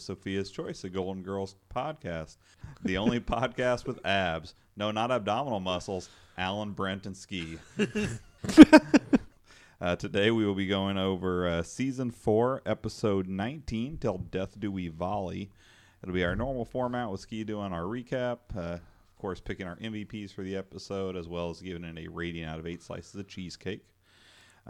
of Sophia's Choice, the Golden Girls podcast. The only podcast with abs. No, not abdominal muscles. Alan, Brent, and Ski. uh, today we will be going over uh, season four, episode 19, Till Death Do We Volley. It'll be our normal format with Ski doing our recap. Uh, of course, picking our MVPs for the episode, as well as giving it a rating out of eight slices of cheesecake.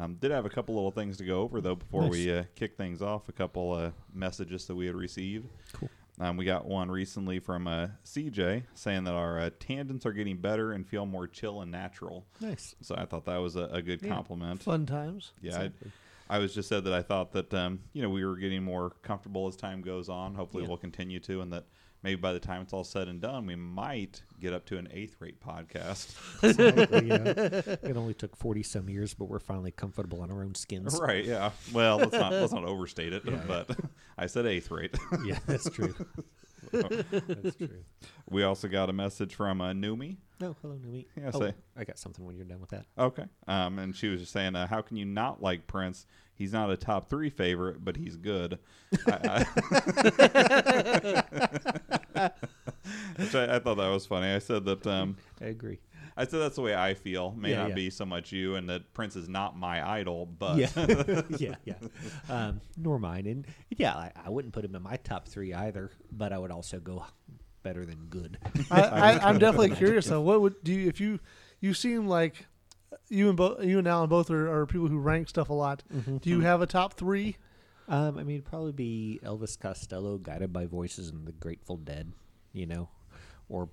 Um, did have a couple little things to go over though before Nice. we uh, kick things off. A couple uh, messages that we had received. Cool. Um, we got one recently from uh, CJ saying that our uh, tangents are getting better and feel more chill and natural. Nice. So I thought that was a, a good Yeah. compliment. Fun times. Yeah, I, Exactly. I was just said that I thought that um, you know we were getting more comfortable as time goes on. Hopefully, Yeah. we'll continue to, and that maybe by the time it's all said and done, we might get up to an eighth rate podcast. Exactly, yeah. It only took forty some years, but we're finally comfortable in our own skins. right? Yeah. Well, let's not let's not overstate it, yeah. but I said eighth rate. Yeah, that's true. That's true. we also got a message from uh, Numi. No, hello, Numi. Yeah, oh, say. I got something when you're done with that. Okay. Um, and she was just saying, uh, how can you not like Prince? He's not a top three favorite, but he's good. I, I Which I, I thought that was funny. I said that um, I agree. I said that's the way I feel. May Yeah, not yeah. be so much you, and that Prince is not my idol, but yeah, yeah, yeah. Um, nor mine, and yeah, I, I wouldn't put him in my top three either. But I would also go better than good. I, I, I'm definitely curious though. What would do you, if you you seem like you and both you and Alan both are, are people who rank stuff a lot. Do you have a top three? Um, I mean, it'd probably be Elvis Costello, guided by voices, and the Grateful Dead, you know, or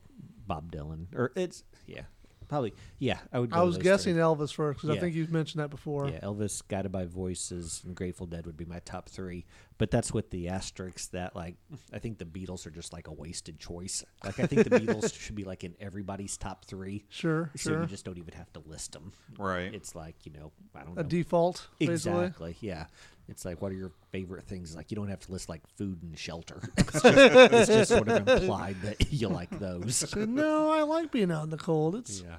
Bob Dylan, or it's yeah, probably yeah. I would. Go I was guessing three. Elvis first because I think you've mentioned that before. Yeah, Elvis, Guided by Voices, and Grateful Dead would be my top three. But that's with the asterisks that, like, I think the Beatles are just like a wasted choice. Like, I think the Beatles should be like in everybody's top three. Sure, So sure. you just don't even have to list them. right. It's like you know, I don't a know. default, basically. Exactly. Yeah. It's like, what are your favorite things? Like, you don't have to list like food and shelter. It's just, it's just sort of implied that you like those. no, I like being out in the cold. It's Yeah.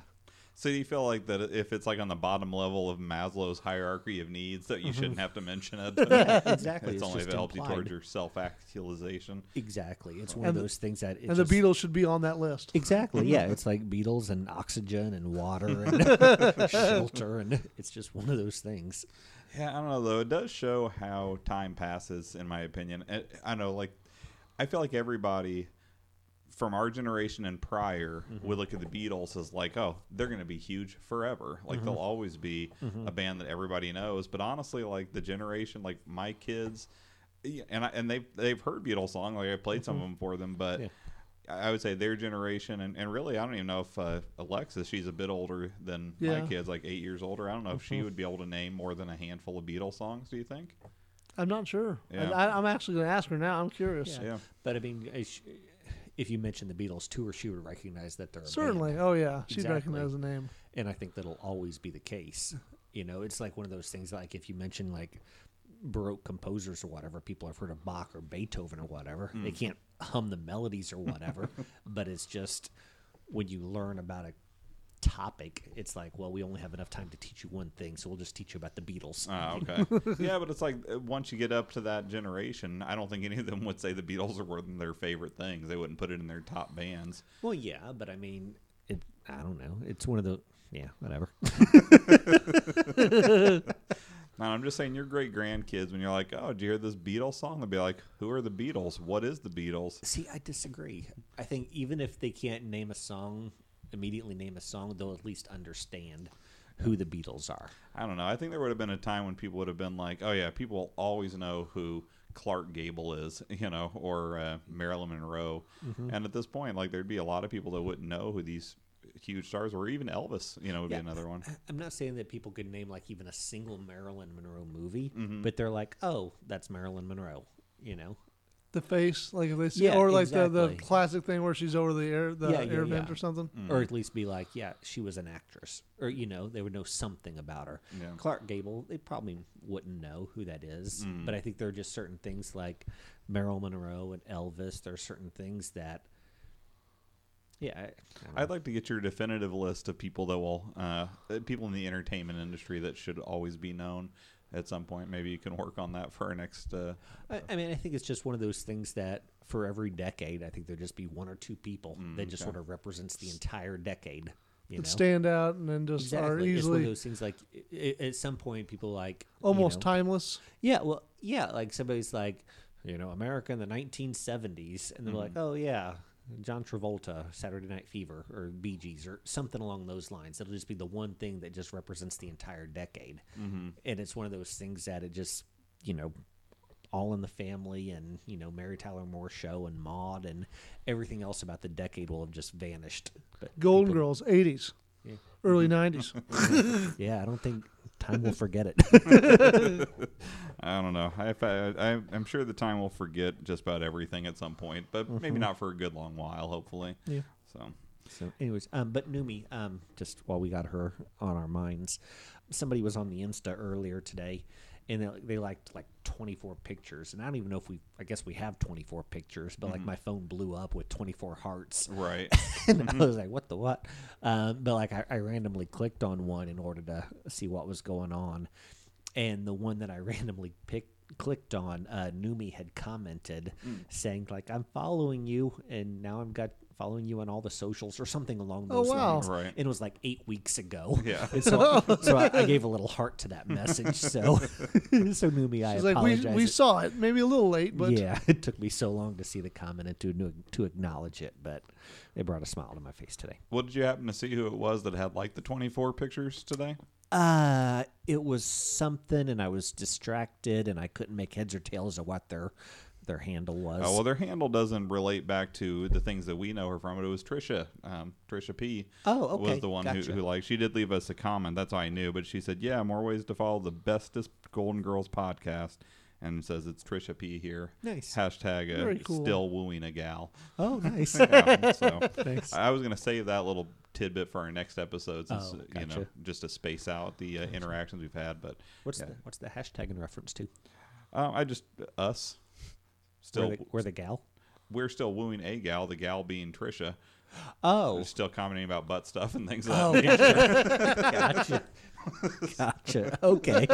So do you feel like that if it's like on the bottom level of Maslow's hierarchy of needs, that you shouldn't have to mention it? Mm-hmm. exactly. It's, It's only if just it helps you implied. towards your self-actualization. Exactly. It's one And of the- those things that. It and the just- Beatles should be on that list. Exactly. Yeah, it's like Beatles and oxygen and water and shelter, and it's just one of those things. Yeah, I don't know though. It does show how time passes, in my opinion. And I know, like, I feel like everybody from our generation and prior mm-hmm. would look at the Beatles as like, oh, they're going to be huge forever. Like they'll mm-hmm. always be mm-hmm. a band that everybody knows. But honestly, like the generation, like my kids, and I, and they've they've heard Beatles song. Like I played some of them for them, but. Yeah. I would say their generation, and, and really, I don't even know if uh, Alexis, she's a bit older than my kids, like eight years older. I don't know if she would be able to name more than a handful of Beatles songs. Do you think? I'm not sure. Yeah. I, I'm actually going to ask her now. I'm curious. Yeah. Yeah. But I mean, if you mention the Beatles tour, she would recognize that they're a Certainly. band. Oh yeah, she'd Exactly. recognize the name. and I think that'll always be the case. You know, it's like one of those things. Like if you mention like Baroque composers or whatever, people have heard of Bach or Beethoven or whatever. They can't hum the melodies or whatever, but it's just when you learn about a topic, it's like, well, we only have enough time to teach you one thing, so we'll just teach you about the Beatles. Oh, okay. yeah, but it's like uh, once you get up to that generation, I don't think any of them would say the Beatles are one of their favorite things. They wouldn't put it in their top bands. Well, yeah, but I mean, it. I don't know. It's one of the yeah, whatever. And I'm just saying, your great grandkids, when you're like, "Oh, did you hear this Beatles song?" They'll be like, "Who are the Beatles? What is the Beatles?" See, I disagree. I think even if they can't name a song, immediately name a song, they'll at least understand who the Beatles are. I don't know. I think there would have been a time when people would have been like, "Oh yeah, people will always know who Clark Gable is," you know, or uh, Marilyn Monroe. And at this point, like there'd be a lot of people that wouldn't know who these huge stars or Even Elvis, you know, would Yeah. be another one. I'm not saying that people could name like even a single Marilyn Monroe movie, Mm-hmm. but they're like, oh, that's Marilyn Monroe. You know? The face, like if they see, Yeah, or like the, the classic thing where she's over the air, the Yeah, yeah, air vent yeah. or something. Or at least be like, yeah, she was an actress. Or, you know, they would know something about her. Yeah. Clark Gable, they probably wouldn't know who that is. Mm. But I think there are just certain things like Marilyn Monroe and Elvis. There are certain things that, yeah. I, I don't know. I'd like to get your definitive list of people that will, uh, uh, people in the entertainment industry that should always be known. at some point. Maybe you can work on that for our next. Uh, I, I mean, I think it's just one of those things that for every decade, I think there'll just be one or two people that just okay. sort of represents the entire decade. You know, that stand out and then just are exactly. It's one of easily those things like i- i- at some point people like you almost know- timeless. Yeah, well, yeah, like somebody's like, you know, America in the 1970s, and they're like, Mm-hmm. oh yeah, John Travolta, Saturday Night Fever, or Bee Gees, or something along those lines. It'll just be the one thing that just represents the entire decade, Mm-hmm. and it's one of those things that it just, you know. All in the family, and you know Mary Tyler Moore show, and Maude, and everything else about the decade will have just vanished. But Golden people- Girls, 80s, Yeah. early 90s. yeah, I don't think time will forget it. I don't know. I, I, I, I'm sure the time will forget just about everything at some point, but maybe not for a good long while. Hopefully. Yeah. So. So, anyways, um, but Numi, um, just while we got her on our minds, somebody was on the Insta earlier today, and they, they liked like 24 pictures, and I don't even know if we, I guess we have 24 pictures, but like my phone blew up with 24 hearts, Right. and I was like, what the what? Um, but like I, I randomly clicked on one in order to see what was going on, and the one that I randomly picked clicked on, uh, Numi had commented saying like I'm following you, and now i've got following you on all the socials or something along those Oh, those wow. lines. Right. And it was like eight weeks ago. Yeah. And so, so I, I gave a little heart to that message. So, so Numi, I She's like, we, apologize. we It- saw it, maybe a little late, but yeah, it took me so long to see the comment and to to acknowledge it, but it brought a smile to my face today. What did you happen to see who it was that had like the 24 pictures today? Uh, it was something, and I was distracted, and I couldn't make heads or tails of what their their handle was. Oh well, their handle doesn't relate back to the things that we know her from. But it was Trisha, um, Trisha P. Oh, okay, Was the one gotcha. who, who like she did leave us a comment. That's all I knew. But she said, "Yeah, more ways to follow the bestest Golden Girls podcast." And says it's Trisha P here. Nice. Hashtag uh, cool. still wooing a gal. oh, nice. Yeah, so Thanks. I was gonna save that little tidbit for our next episodes. Since, Oh, You know, just to space out the uh, interactions we've had. But What's yeah. the what's the hashtag in reference to? Uh, I just us still Where the, where the gal? we're still wooing a gal. The gal being Trisha. Oh, We're still commenting about butt stuff and things like oh, that. gotcha. gotcha. Okay.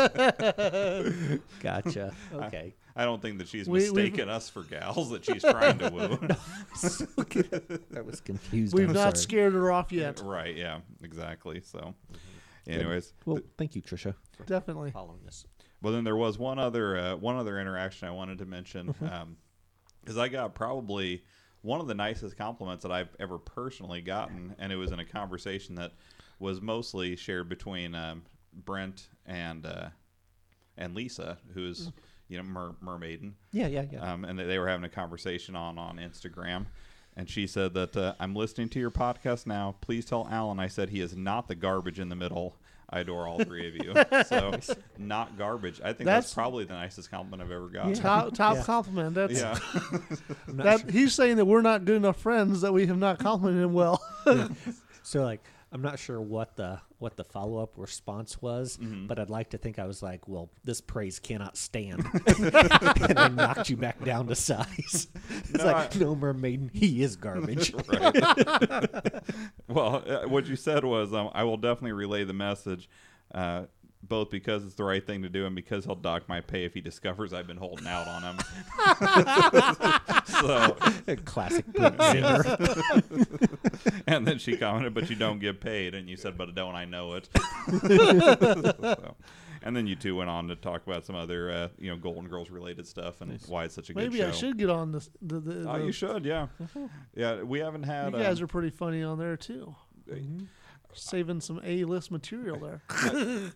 gotcha. Okay. I don't think that she's We- mistaken us for gals that she's trying to woo. That was confusing. we've I'm not sorry. scared her off yet. right? Yeah, exactly. So, anyways, Well, thank you, Trisha, Definitely. following this. Well then there was one other uh, one other interaction I wanted to mention because I got probably one of the nicest compliments that I've ever personally gotten, and it was in a conversation that was mostly shared between um, Brent and uh, and Lisa, who's you know mer- mermaiden. Yeah, yeah, yeah. um, and they, they were having a conversation on on Instagram. And she said that uh, I'm listening to your podcast now. Please tell Alan I said he is not the garbage in the middle. I adore all three of you. so not garbage. I think that's, That's- probably the nicest compliment I've ever gotten. Top, top Yeah. compliment. That's Yeah. I'm not that. He's saying that we're not good enough friends that we have not complimented him well. So like I'm not sure what the what the follow up response was, but I'd like to think I was like, well, this praise cannot stand, and I knocked you back down to size. It's No, like no mermaid, he is garbage. well, uh, what you said was, um, I will definitely relay the message, uh, both because it's the right thing to do and because he'll dock my pay if he discovers I've been holding out on him. so, Classic and then she commented, "But you don't get paid," and you said, "But don't I know it?" So, and then you two went on to talk about some other, uh, you know, Golden Girls related stuff and why it's such a good show. Maybe. I should get on this. The, the, Oh, the- you should, yeah, yeah. We haven't had. You guys um, are pretty funny on there too. Saving some A-list material there.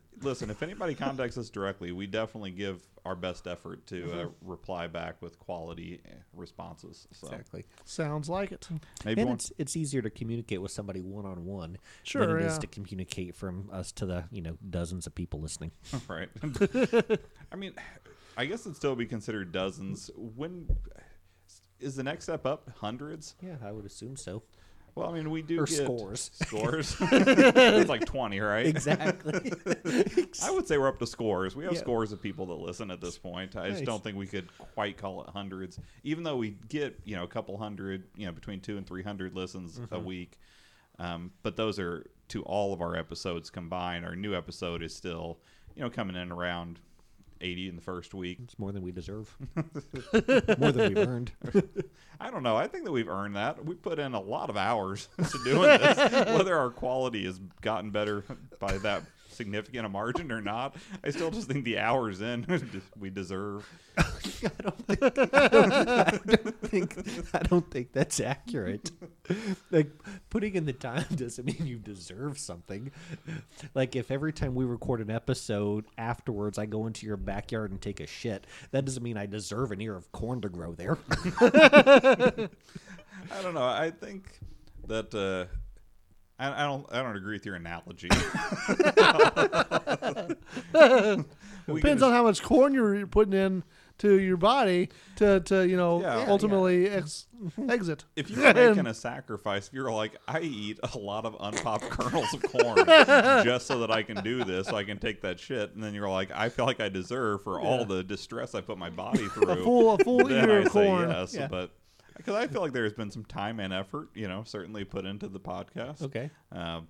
Listen, if anybody contacts us directly, we definitely give our best effort to uh, Mm-hmm. reply back with quality uh, responses. So Exactly. Sounds like it. maybe And once, it's it's easier to communicate with somebody one on one than Sure, it is yeah. to communicate from us to the you know dozens of people listening. right. I mean, I guess it'd still be considered dozens. When is the next step up? Hundreds? Yeah, I would assume so. Well, I mean, we do Or get scores. Scores. it's like twenty, right? Exactly. I would say we're up to scores. We have Yeah. scores of people that listen at this point. I just don't think we could quite call it hundreds, even though we get you know a couple hundred, you know, between two and three hundred listens Mm-hmm. a week. Um, but those are to all of our episodes combined. Our new episode is still you know coming in around 80 in the first week. It's more than we deserve. more than we've earned. I don't know. I think that we've earned that. We put in a lot of hours to doing this. Whether our quality has gotten better by that significant a margin or not, I still just think the hours in we deserve. I don't think, I don't, I don't think I don't think that's accurate. Like putting in the time doesn't mean you deserve something. Like if every time we record an episode afterwards I go into your backyard and take a shit, that doesn't mean I deserve an ear of corn to grow there. I don't know. I think that uh, I, I don't. I don't agree with your analogy. We Depends can on how much corn you're putting in to your body to, to you know Yeah. Yeah, ultimately Ex- exit. If you're making a sacrifice, if you're like, I eat a lot of unpopped kernels of corn just so that I can do this, so I can take that shit, and then you're like, I feel like I deserve for all the distress I put my body through. a full a full then ear I of say corn. yes, Yeah. but because I feel like there's been some time and effort, you know, certainly put into the podcast. Okay. Uh,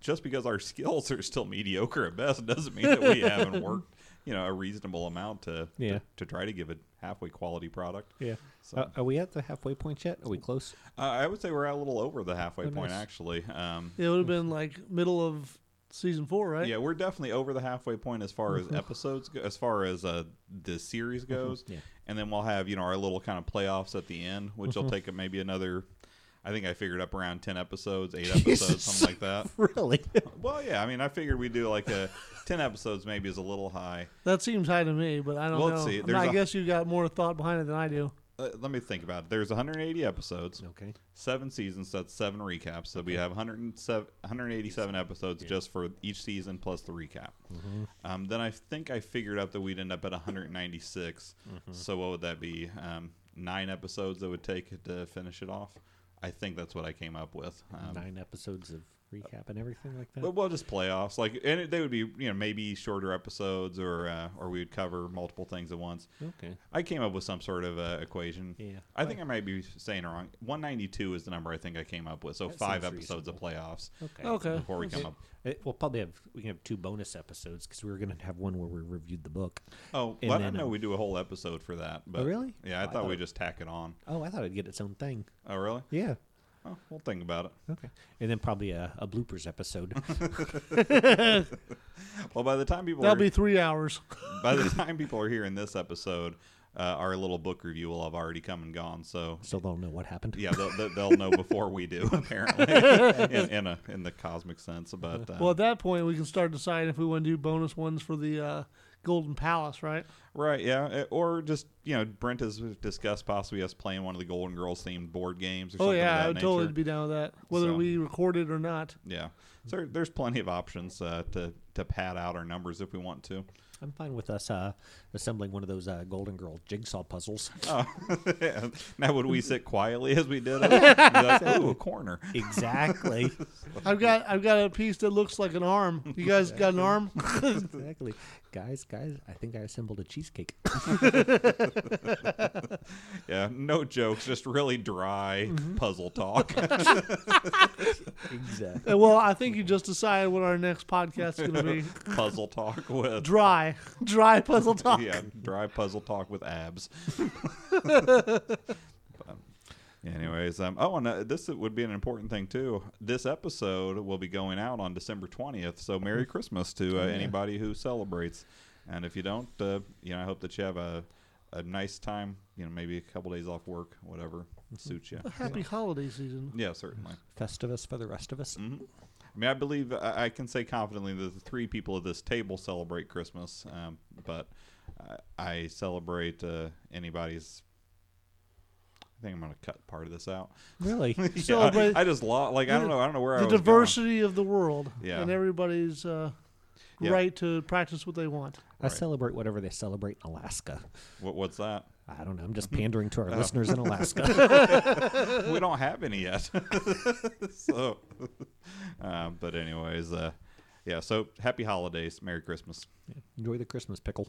just because our skills are still mediocre at best doesn't mean that we haven't worked, you know, a reasonable amount to Yeah. to, to try to give a halfway quality product. Yeah. So- Uh, are we at the halfway point yet? Are we close? Uh, I would say we're a little over the halfway point, nice. actually. Um, It would have been like middle of season four, right? Yeah, we're definitely over the halfway point as far as episodes, go, as far as uh, the series goes. Yeah. And then we'll have you know our little kind of playoffs at the end, which will mm-hmm. take maybe another. I think I figured up around ten episodes, eight episodes, something like that. Really? Well, yeah, I mean, I figured we do like a ten episodes, maybe is a little high. That seems high to me, but I don't Well, know. let's see. I mean, There's I a- guess you got more thought behind it than I do. Uh, let me think about it. There's 180 episodes, okay. seven seasons. That's seven recaps. So we have 107, 187 episodes just for each season plus the recap. Um, then I think I figured out that we'd end up at 196. So what would that be? Um, nine episodes that would take to finish it off. I think that's what I came up with. Um, Nine episodes of recap and everything like that. Well, well, just playoffs, like, and it, they would be, you know, maybe shorter episodes, or uh, or we would cover multiple things at once. okay. I came up with some sort of uh, equation. Yeah. I think I might be saying it wrong. 192 is the number I think I came up with. So five seems episodes of playoffs Okay. Okay. before we come It- up. it- we'll probably have we can have two bonus episodes because we were going to have one where we reviewed the book. Oh, And well, I then, didn't know um, we do a whole episode for that. But really? Yeah, I Oh, I thought thought we it- just tack it on. Oh, I thought it'd get its own thing. Oh, really? Yeah. Oh, we'll think about it. Okay. And then probably a, a bloopers episode. Well, by the time people That'll are, be three hours. by the time people are hearing this episode, uh, our little book review will have already come and gone. So so they'll know what happened. yeah, they'll, they'll- they'll know before we do. Apparently, in, in a in the cosmic sense. But uh, Well, at that point, we can start deciding if we want to do bonus ones for the uh, Golden Palace, right? Right, yeah, uh, or just you know, Brent has discussed possibly us playing one of the Golden Girls themed board games or Oh something. yeah, of that I would nature. totally be down with that, whether So- we record it or not. Yeah, so there's plenty of options uh, to to pad out our numbers if we want to. I'm fine with us uh, assembling one of those uh, Golden Girl jigsaw puzzles. Oh, yeah. now would we sit quietly as we did it? Be like, Ooh, a corner. exactly. I've got I've got a piece that looks like an arm. You guys got an arm? exactly. Guys, guys, I think I assembled a cheesecake. Yeah, no jokes, just really dry Mm-hmm. puzzle talk. exactly. Well, I think you just decided what our next podcast is going to be. puzzle talk with Dry, dry puzzle talk. yeah, dry puzzle talk with abs. But, anyways, um, oh, and uh, this would be an important thing too. This episode will be going out on December twentieth, so Merry Christmas to uh, anybody who celebrates. And if you don't, uh, you know, I hope that you have a a nice time. You know, maybe a couple days off work, whatever suits you. A happy holiday season. Yeah, certainly. Festivus for the rest of us. hmm I mean, I believe I, I can say confidently that the three people at this table celebrate Christmas, um, but I, I celebrate uh, anybody's. I think I'm going to cut part of this out. Really? Yeah, Celebrate I, I just lost. Like I don't know. I don't know where I The was going. diversity of the world Yeah. and everybody's uh, Yeah. right to practice what they want. I Right. celebrate whatever they celebrate in Alaska. What, what's that? I don't know. I'm just Mm-hmm. pandering to our Oh. listeners in Alaska. we don't have any yet. so, um, but anyways, uh, yeah. So happy holidays, Merry Christmas. Enjoy the Christmas pickle.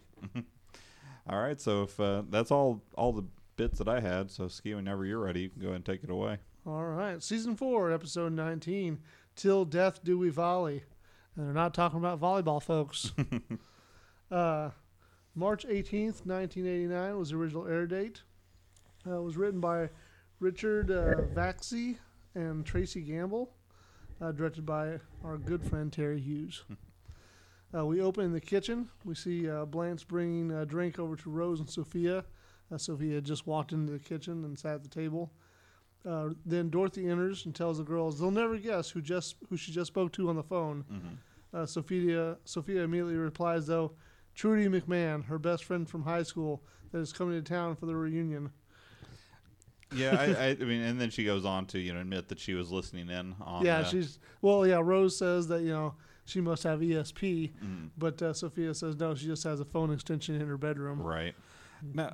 All right. So if uh, that's all, all the bits that I had. So Ski, whenever you're ready, you can go ahead and take it away. All right, season four, episode nineteen. Till death do we volley. And they're not talking about volleyball, folks. uh, March 18th, 1989 was the original air date. Uh, it was written by Richard uh, Vaczy and Tracy Gamble, uh, directed by our good friend Terry Hughes. Uh, we open in the kitchen. We see uh, Blanche bringing a drink over to Rose and Sophia. Uh, Sophia had just walked into the kitchen and sat at the table. Uh, then Dorothy enters and tells the girls they'll never guess who just who she just spoke to on the phone. Uh, Sophia Sophia immediately replies though, Trudy McMahon, her best friend from high school, that is coming to town for the reunion. Yeah, I, I, I mean, and then she goes on to you know admit that she was listening in on. yeah, uh, she's well. Yeah, Rose says that you know she must have ESP, mm, but uh, Sophia says no, she just has a phone extension in her bedroom. right. Now,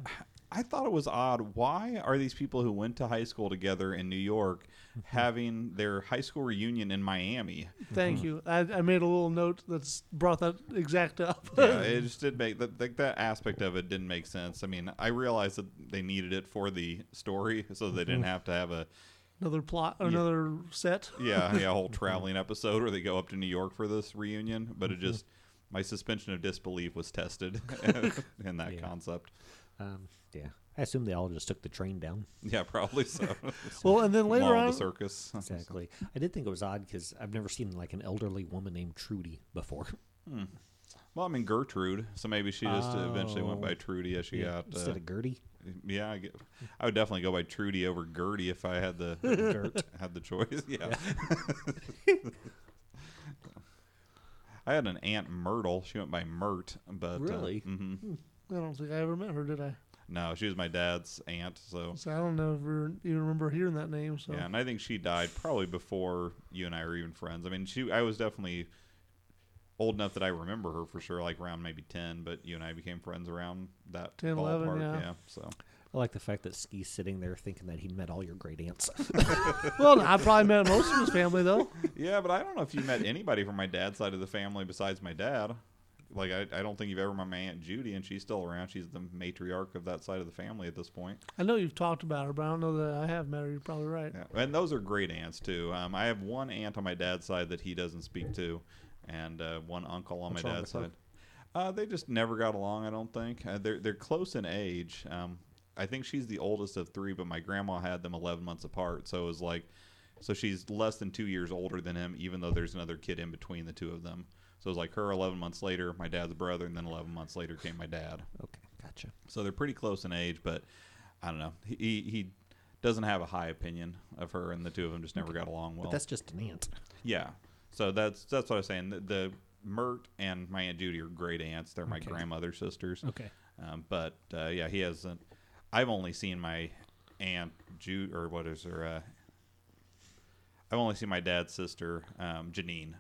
I thought it was odd. Why are these people who went to high school together in New York having their high school reunion in Miami? Thank you. I, I made a little note that's brought that exact up. yeah, it just did make that like that aspect of it didn't make sense. I mean, I realized that they needed it for the story, so they didn't have to have a another plot, another set. yeah, yeah, whole traveling episode where they go up to New York for this reunion. But it Mm-hmm. just my suspension of disbelief was tested in that Yeah. concept. Um, yeah, I assume they all just took the train down. Yeah, probably so. Well, and then later Mall on, the circus. Exactly. I did think it was odd because I've never seen like an elderly woman named Trudy before. Well, I mean Gertrude, so maybe she just eventually went by Oh. Trudy as she got. instead Uh, of Gertie. yeah, I, get, I would definitely go by Trudy over Gertie if I had the Gert. had the choice. Yeah. I had an aunt Myrtle. She went by Mert, but Really? Uh, hmm I don't think I ever met her, did I? No, she was my dad's aunt. So So I don't know if we even remember hearing that name. So yeah, and I think she died probably before you and I were even friends. I mean, she I was definitely old enough that I remember her for sure, like around maybe ten. But you and I became friends around that 10, ballpark. 11, yeah. so I like the fact that Ski's sitting there thinking that he met all your great aunts. well, I probably met most of his family though. yeah, but I don't know if you met anybody from my dad's side of the family besides my dad. Like I, I don't think you've ever met my aunt Judy, and she's still around. She's the matriarch of that side of the family at this point. I know you've talked about her, but I don't know that I have met her. You're probably right. Yeah, and those are great aunts too. Um, I have one aunt on my dad's side that he doesn't speak to, and uh, one uncle on What's my wrong dad's side. Uh, they just never got along. I don't think uh, they're they're close in age. Um, I think she's the oldest of three, but my grandma had them 11 months apart, so it was like, so she's less than two years older than him, even though there's another kid in between the two of them. So it was like her 11 months later, my dad's brother, and then 11 months later came my dad. okay, gotcha. So they're pretty close in age, but I don't know. He he doesn't have a high opinion of her, and the two of them just never got along well. But that's just an aunt. yeah. So that's that's what I was saying. The, the Mert and my aunt Judy are great aunts. They're my Okay. grandmother's sisters. Okay. Um, but uh, yeah, he hasn't. I've only seen my aunt Jude, or what is her? Uh, I've only seen my dad's sister, um, Janine,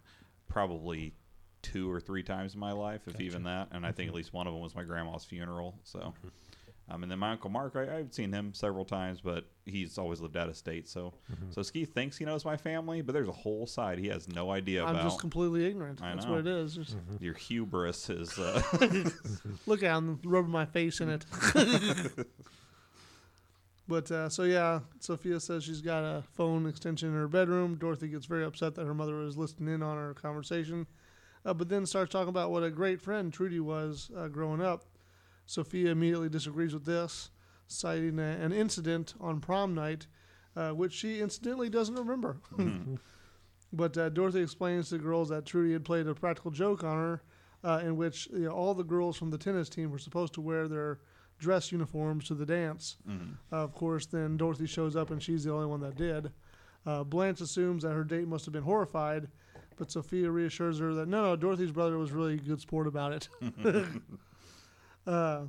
probably two or three times in my life, if even that. And I think at least one of them was my grandma's funeral. So, um, and then my uncle Mark, I, I've seen him several times, but he's always lived out of state. So, so Ski thinks he knows my family, but there's a whole side he has no idea about. I'm just completely ignorant. I That's know. what it is. Just Your hubris is. Uh, look at him rubbing my face in it. but uh, so yeah, Sophia says she's got a phone extension in her bedroom. Dorothy gets very upset that her mother was listening in on our conversation, uh, but then starts talking about what a great friend Trudy was uh, growing up. Sophia immediately disagrees with this, citing a, an incident on prom night, uh, which she incidentally doesn't remember. But uh, Dorothy explains to the girls that Trudy had played a practical joke on her, uh, in which you know, all the girls from the tennis team were supposed to wear their dress uniforms to the dance. mhm. Uh, of course, then Dorothy shows up and she's the only one that did. Uh, Blanche assumes that her date must have been horrified, but Sophia reassures her that no, no, Dorothy's brother was really a good sport about it. uh,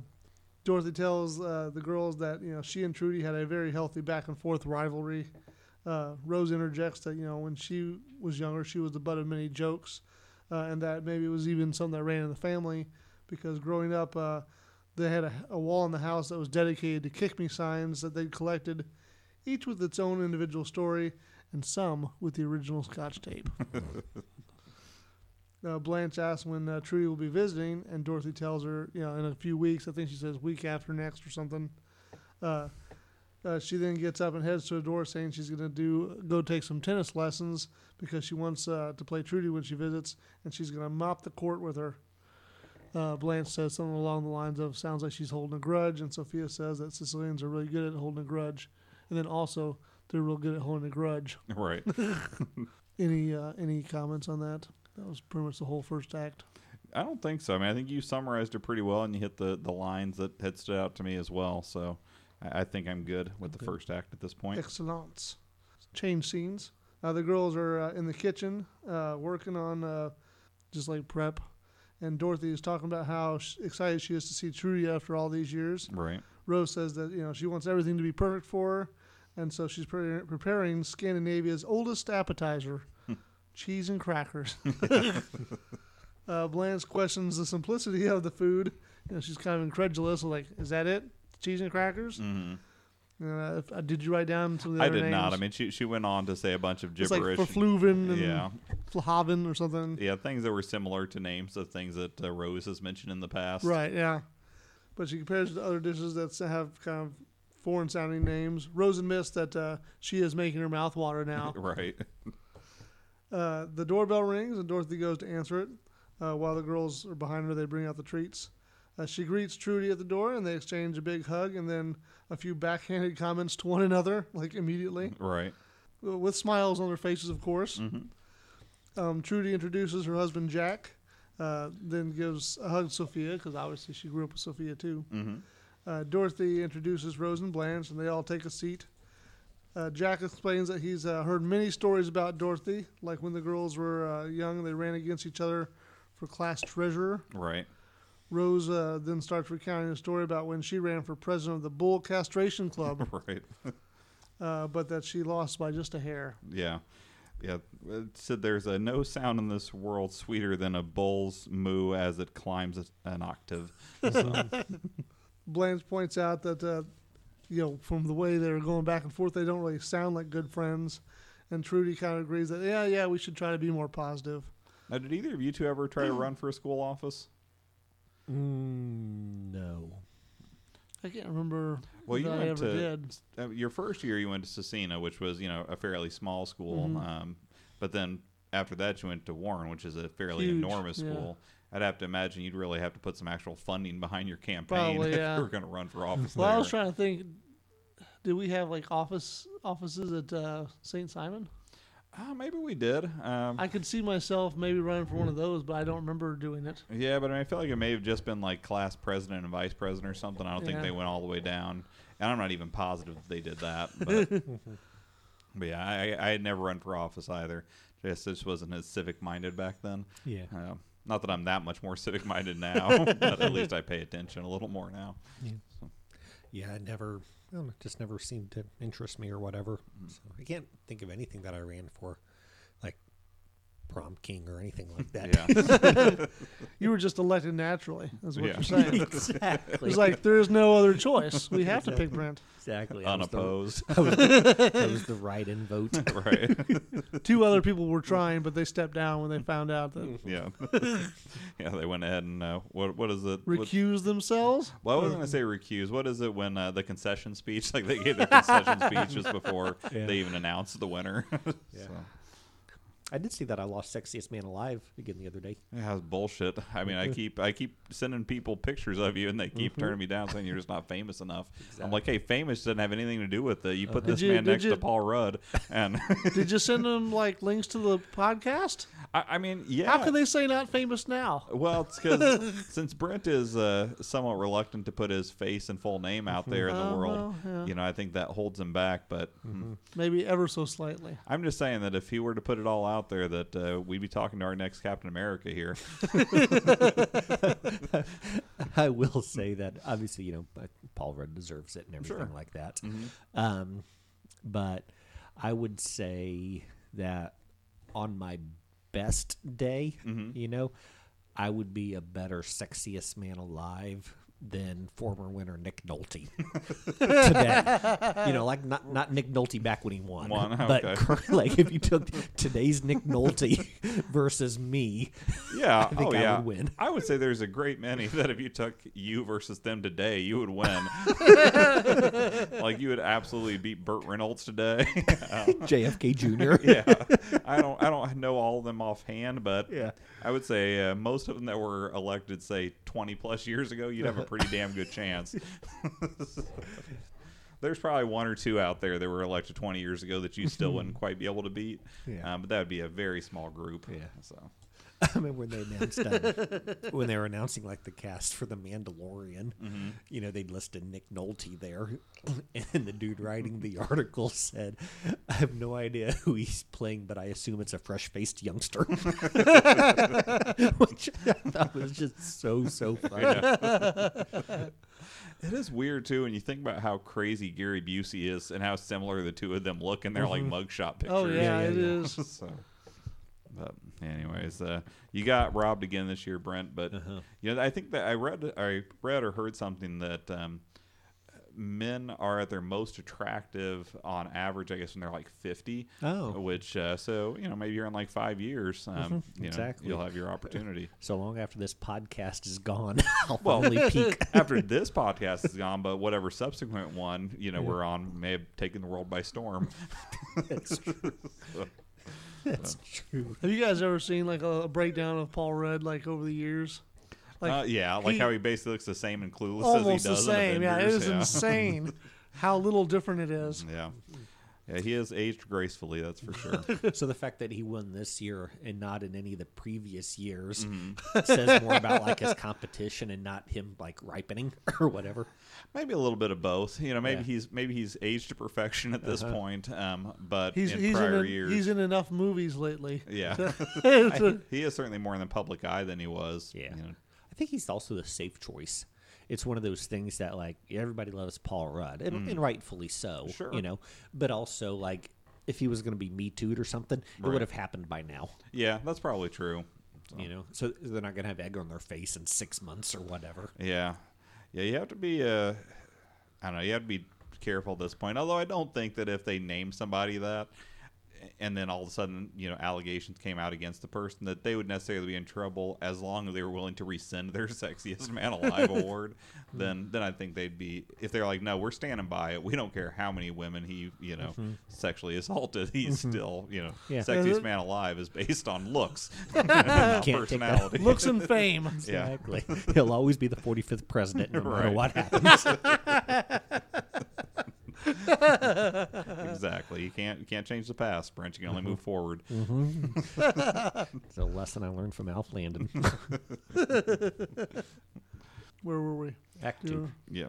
Dorothy tells uh, the girls that you know she and Trudy had a very healthy back and forth rivalry. Uh, Rose interjects that you know when she was younger, she was the butt of many jokes, uh, and that maybe it was even something that ran in the family because growing up, uh, they had a, a wall in the house that was dedicated to kick me signs that they'd collected, each with its own individual story, and some with the original scotch tape. uh, Blanche asks when uh, Trudy will be visiting, and Dorothy tells her, you know, in a few weeks. I think she says week after next or something. Uh, uh, she then gets up and heads to the door, saying she's going to do go take some tennis lessons because she wants uh, to play Trudy when she visits, and she's going to mop the court with her. Uh, Blanche says something along the lines of "sounds like she's holding a grudge," and Sophia says that Sicilians are really good at holding a grudge, and then also they're real good at holding a grudge. Right. Any uh, any comments on that? That was pretty much the whole first act. I don't think so. I mean, I think you summarized it pretty well, and you hit the, the lines that had stood out to me as well. So I, I think I'm good with the first act at this point. Excellence. Change scenes. Uh, the girls are uh, in the kitchen uh, working on uh, just like prep, and Dorothy is talking about how sh- excited she is to see Trudy after all these years. Right. Rose says that you know she wants everything to be perfect for her, and so she's pre- preparing Scandinavia's oldest appetizer, cheese and crackers. uh, Blanche questions the simplicity of the food. You know, she's kind of incredulous, like, "Is that it? Cheese and crackers?" hmm Uh, if, uh, did you write down some of the I other did not. I mean, she she went on to say a bunch of it's like gibberish. Verfluven and yeah, Flahaven or something. yeah, things that were similar to names of things that uh, Rose has mentioned in the past. Right, yeah. But she compares it to other dishes that have kind of foreign sounding names. Rose admits that uh, she is making her mouth water now. right. uh, the doorbell rings and Dorothy goes to answer it. Uh, while the girls are behind her, they bring out the treats. Uh, she greets Trudy at the door and they exchange a big hug and then a few backhanded comments to one another, like immediately, Right. Uh, with smiles on their faces, of course. hmm Um, Trudy introduces her husband Jack, uh, then gives a hug to Sophia because obviously she grew up with Sophia too. hmm Uh, Dorothy introduces Rose and Blanche, and they all take a seat. Uh, Jack explains that he's uh, heard many stories about Dorothy, like when the girls were uh, young, they ran against each other for class treasurer. Right. Rose uh, then starts recounting a story about when she ran for president of the Bull Castration Club, Right. uh, but that she lost by just a hair. Yeah. Yeah. It said there's a no sound in this world sweeter than a bull's moo as it climbs an octave. So, Blanche points out that, uh, you know, from the way they're going back and forth, they don't really sound like good friends. And Trudy kind of agrees that, yeah, yeah, we should try to be more positive. now, did either of you two ever try to run for a school office? Mm, no. I can't remember Well, you that I went ever to did. uh, your first year. You went to Cecina, which was you know a fairly small school. Mhm. Um, but then after that, you went to Warren, which is a fairly Huge, enormous yeah. school. I'd have to imagine you'd really have to put some actual funding behind your campaign Probably, if yeah. you were going to run for office Well, I was trying to think. Did we have like office offices at uh, St. Simon? Uh, maybe we did. Um, I could see myself maybe running for one of those, but I don't remember doing it. Yeah, but I, mean, I feel like it may have just been like class president and vice president or something. I don't think Yeah. they went all the way down, and I'm not even positive that they did that. But, but yeah, I, I had never run for office either. Just just wasn't as civic minded back then. Yeah. Uh, not that I'm that much more civic minded now, but at least I pay attention a little more now. Yeah, it never, I know, just never seemed to interest me or whatever. Mm. So I can't think of anything that I ran for, prom king or anything like that. Yeah, You were just elected naturally, is what Yeah. you're saying. exactly. It's like there's no other choice. We have to pick Brent. exactly. I was the- unopposed. I was, was the write-in vote. right. Two other people were trying, but they stepped down when they found out that Yeah. yeah, they went ahead and uh, what what is it? What- recused themselves. Well, I wasn't going to say recuse. What is it when uh, the concession speech? Like they gave their concession speech just before Yeah. they even announced the winner. Yeah. so, I did see that I lost sexiest man alive again the other day. yeah, it's bullshit. I mean, I keep I keep sending people pictures of you, and they keep Mm-hmm. turning me down, saying you're just not famous enough. I'm like, hey, famous doesn't have anything to do with it. You put Did this you- man next you- to Paul Rudd, and Did you send them like links to the podcast? I, I mean, yeah. How can they say not famous now? Well, it's because since Brent is uh, somewhat reluctant to put his face and full name out there in the Oh, world, well, yeah. you know, I think that holds him back. But hmm, Maybe ever so slightly. I'm just saying that if he were to put it all out there, that uh, we'd be talking to our next Captain America here. I will say that obviously, you know, Paul Rudd deserves it and everything Sure. like that. Mhm. Um, but I would say that on my best day, Mhm. you know, I would be a better sexiest man alive than former winner Nick Nolte today. You know, like not not Nick Nolte back when he won, Won, but okay. like if you took today's Nick Nolte versus me, Yeah, I think oh I yeah. would win. I would say there's a great many that if you took you versus them today, you would win. like you would absolutely beat Burt Reynolds today. JFK Jr. yeah, I don't I don't know all of them offhand, but Yeah. I would say uh, most of them that were elected, say 20 plus years ago, you'd have a pretty damn good chance. There's probably one or two out there that were elected 20 years ago that you still wouldn't quite be able to beat. Yeah. Um, but that would be a very small group. Yeah. So I remember when they announced uh, when they were announcing like the cast for the Mandalorian. Mm-hmm. You know, they'd listed Nick Nolte there, and the dude writing the article said, "I have no idea who he's playing, but I assume it's a fresh-faced youngster," which I thought was just so so funny. It is weird too when you think about how crazy Gary Busey is and how similar the two of them look in their like mugshot pictures. Oh yeah, Yeah, yeah, it yeah. is. so, but anyways, uh, you got robbed again this year, Brent. But Uh-huh. you know, I think that I read, I read or heard something that um, men are at their most attractive on average. I guess when they're like fifty. Oh. which uh, so you know maybe you're in like five years. Um, you know, exactly. you'll have your opportunity. So long after this podcast is gone, I'll Well, finally peak. after this podcast is gone, but whatever subsequent one, you know, we're on may have taken the world by storm. That's true. That's true. Have you guys ever seen like a, a breakdown of Paul Rudd like over the years? Like uh, yeah, like he- how he basically looks the same in Clueless almost as the he does same. in Yeah, it Avengers. is insane how little different it is. Yeah. Yeah, he has aged gracefully. That's for sure. So the fact that he won this year and not in any of the previous years Mm-hmm. says more about like his competition and not him like ripening or whatever. maybe a little bit of both. You know, maybe Yeah. he's maybe he's aged to perfection at this Uh-huh. point. Um, but He's in he's in prior years, he's in enough movies lately. yeah, It's a- he is certainly more in the public eye than he was. Yeah. you know. I think he's also the safe choice. It's one of those things that like everybody loves Paul Rudd and, and rightfully so, Mm. Sure. you know. But also like if he was going to be Me Too'd or something, it would have happened by now, yeah, that's probably true. So. you know. So they're not going to have egg on their face in six months or whatever. Yeah, yeah. You have to be. Uh, I don't know. You have to be careful at this point. Although I don't think that if they name somebody that, and then all of a sudden, you know, allegations came out against the person, that they would necessarily be in trouble as long as they were willing to rescind their sexiest man alive award. Then, then I think they'd be. If they're like, no, we're standing by it. We don't care how many women he, you know, mm-hmm. sexually assaulted. He's mm-hmm. still, you know, Yeah. sexiest uh-huh. man alive is based on looks, not Can't take that. personality. looks and fame. Yeah. Exactly. He'll always be the 45th president no matter what happens. Exactly. You can't you can't change the past, Brent. You can only move forward. it's a lesson I learned from Alf Landon. Where were we? Act two. Yeah.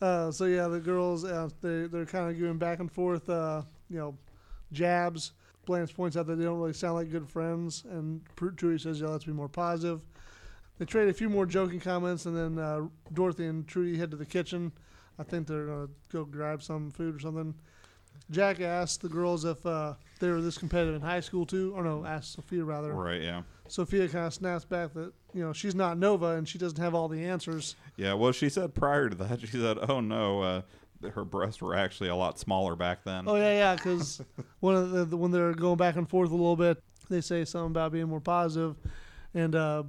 Uh, so yeah, the girls uh, they they're kind of going back and forth. Uh, you know, jabs. Blanche points out that they don't really sound like good friends, and Pr- Trudy says, "Yeah, let's be more positive." They trade a few more joking comments, and then uh, Dorothy and Trudy head to the kitchen. I think they're gonna go grab some food or something. Jack asked the girls if uh, they were this competitive in high school too, or no, asked Sophia rather. Right. Yeah. Sophia kind of snaps back that you know she's not Nova and she doesn't have all the answers. Yeah. Well, she said prior to that, she said, "Oh no, uh, her breasts were actually a lot smaller back then." Oh yeah, yeah. Because the, the when they're going back and forth a little bit, they say something about being more positive, and uh,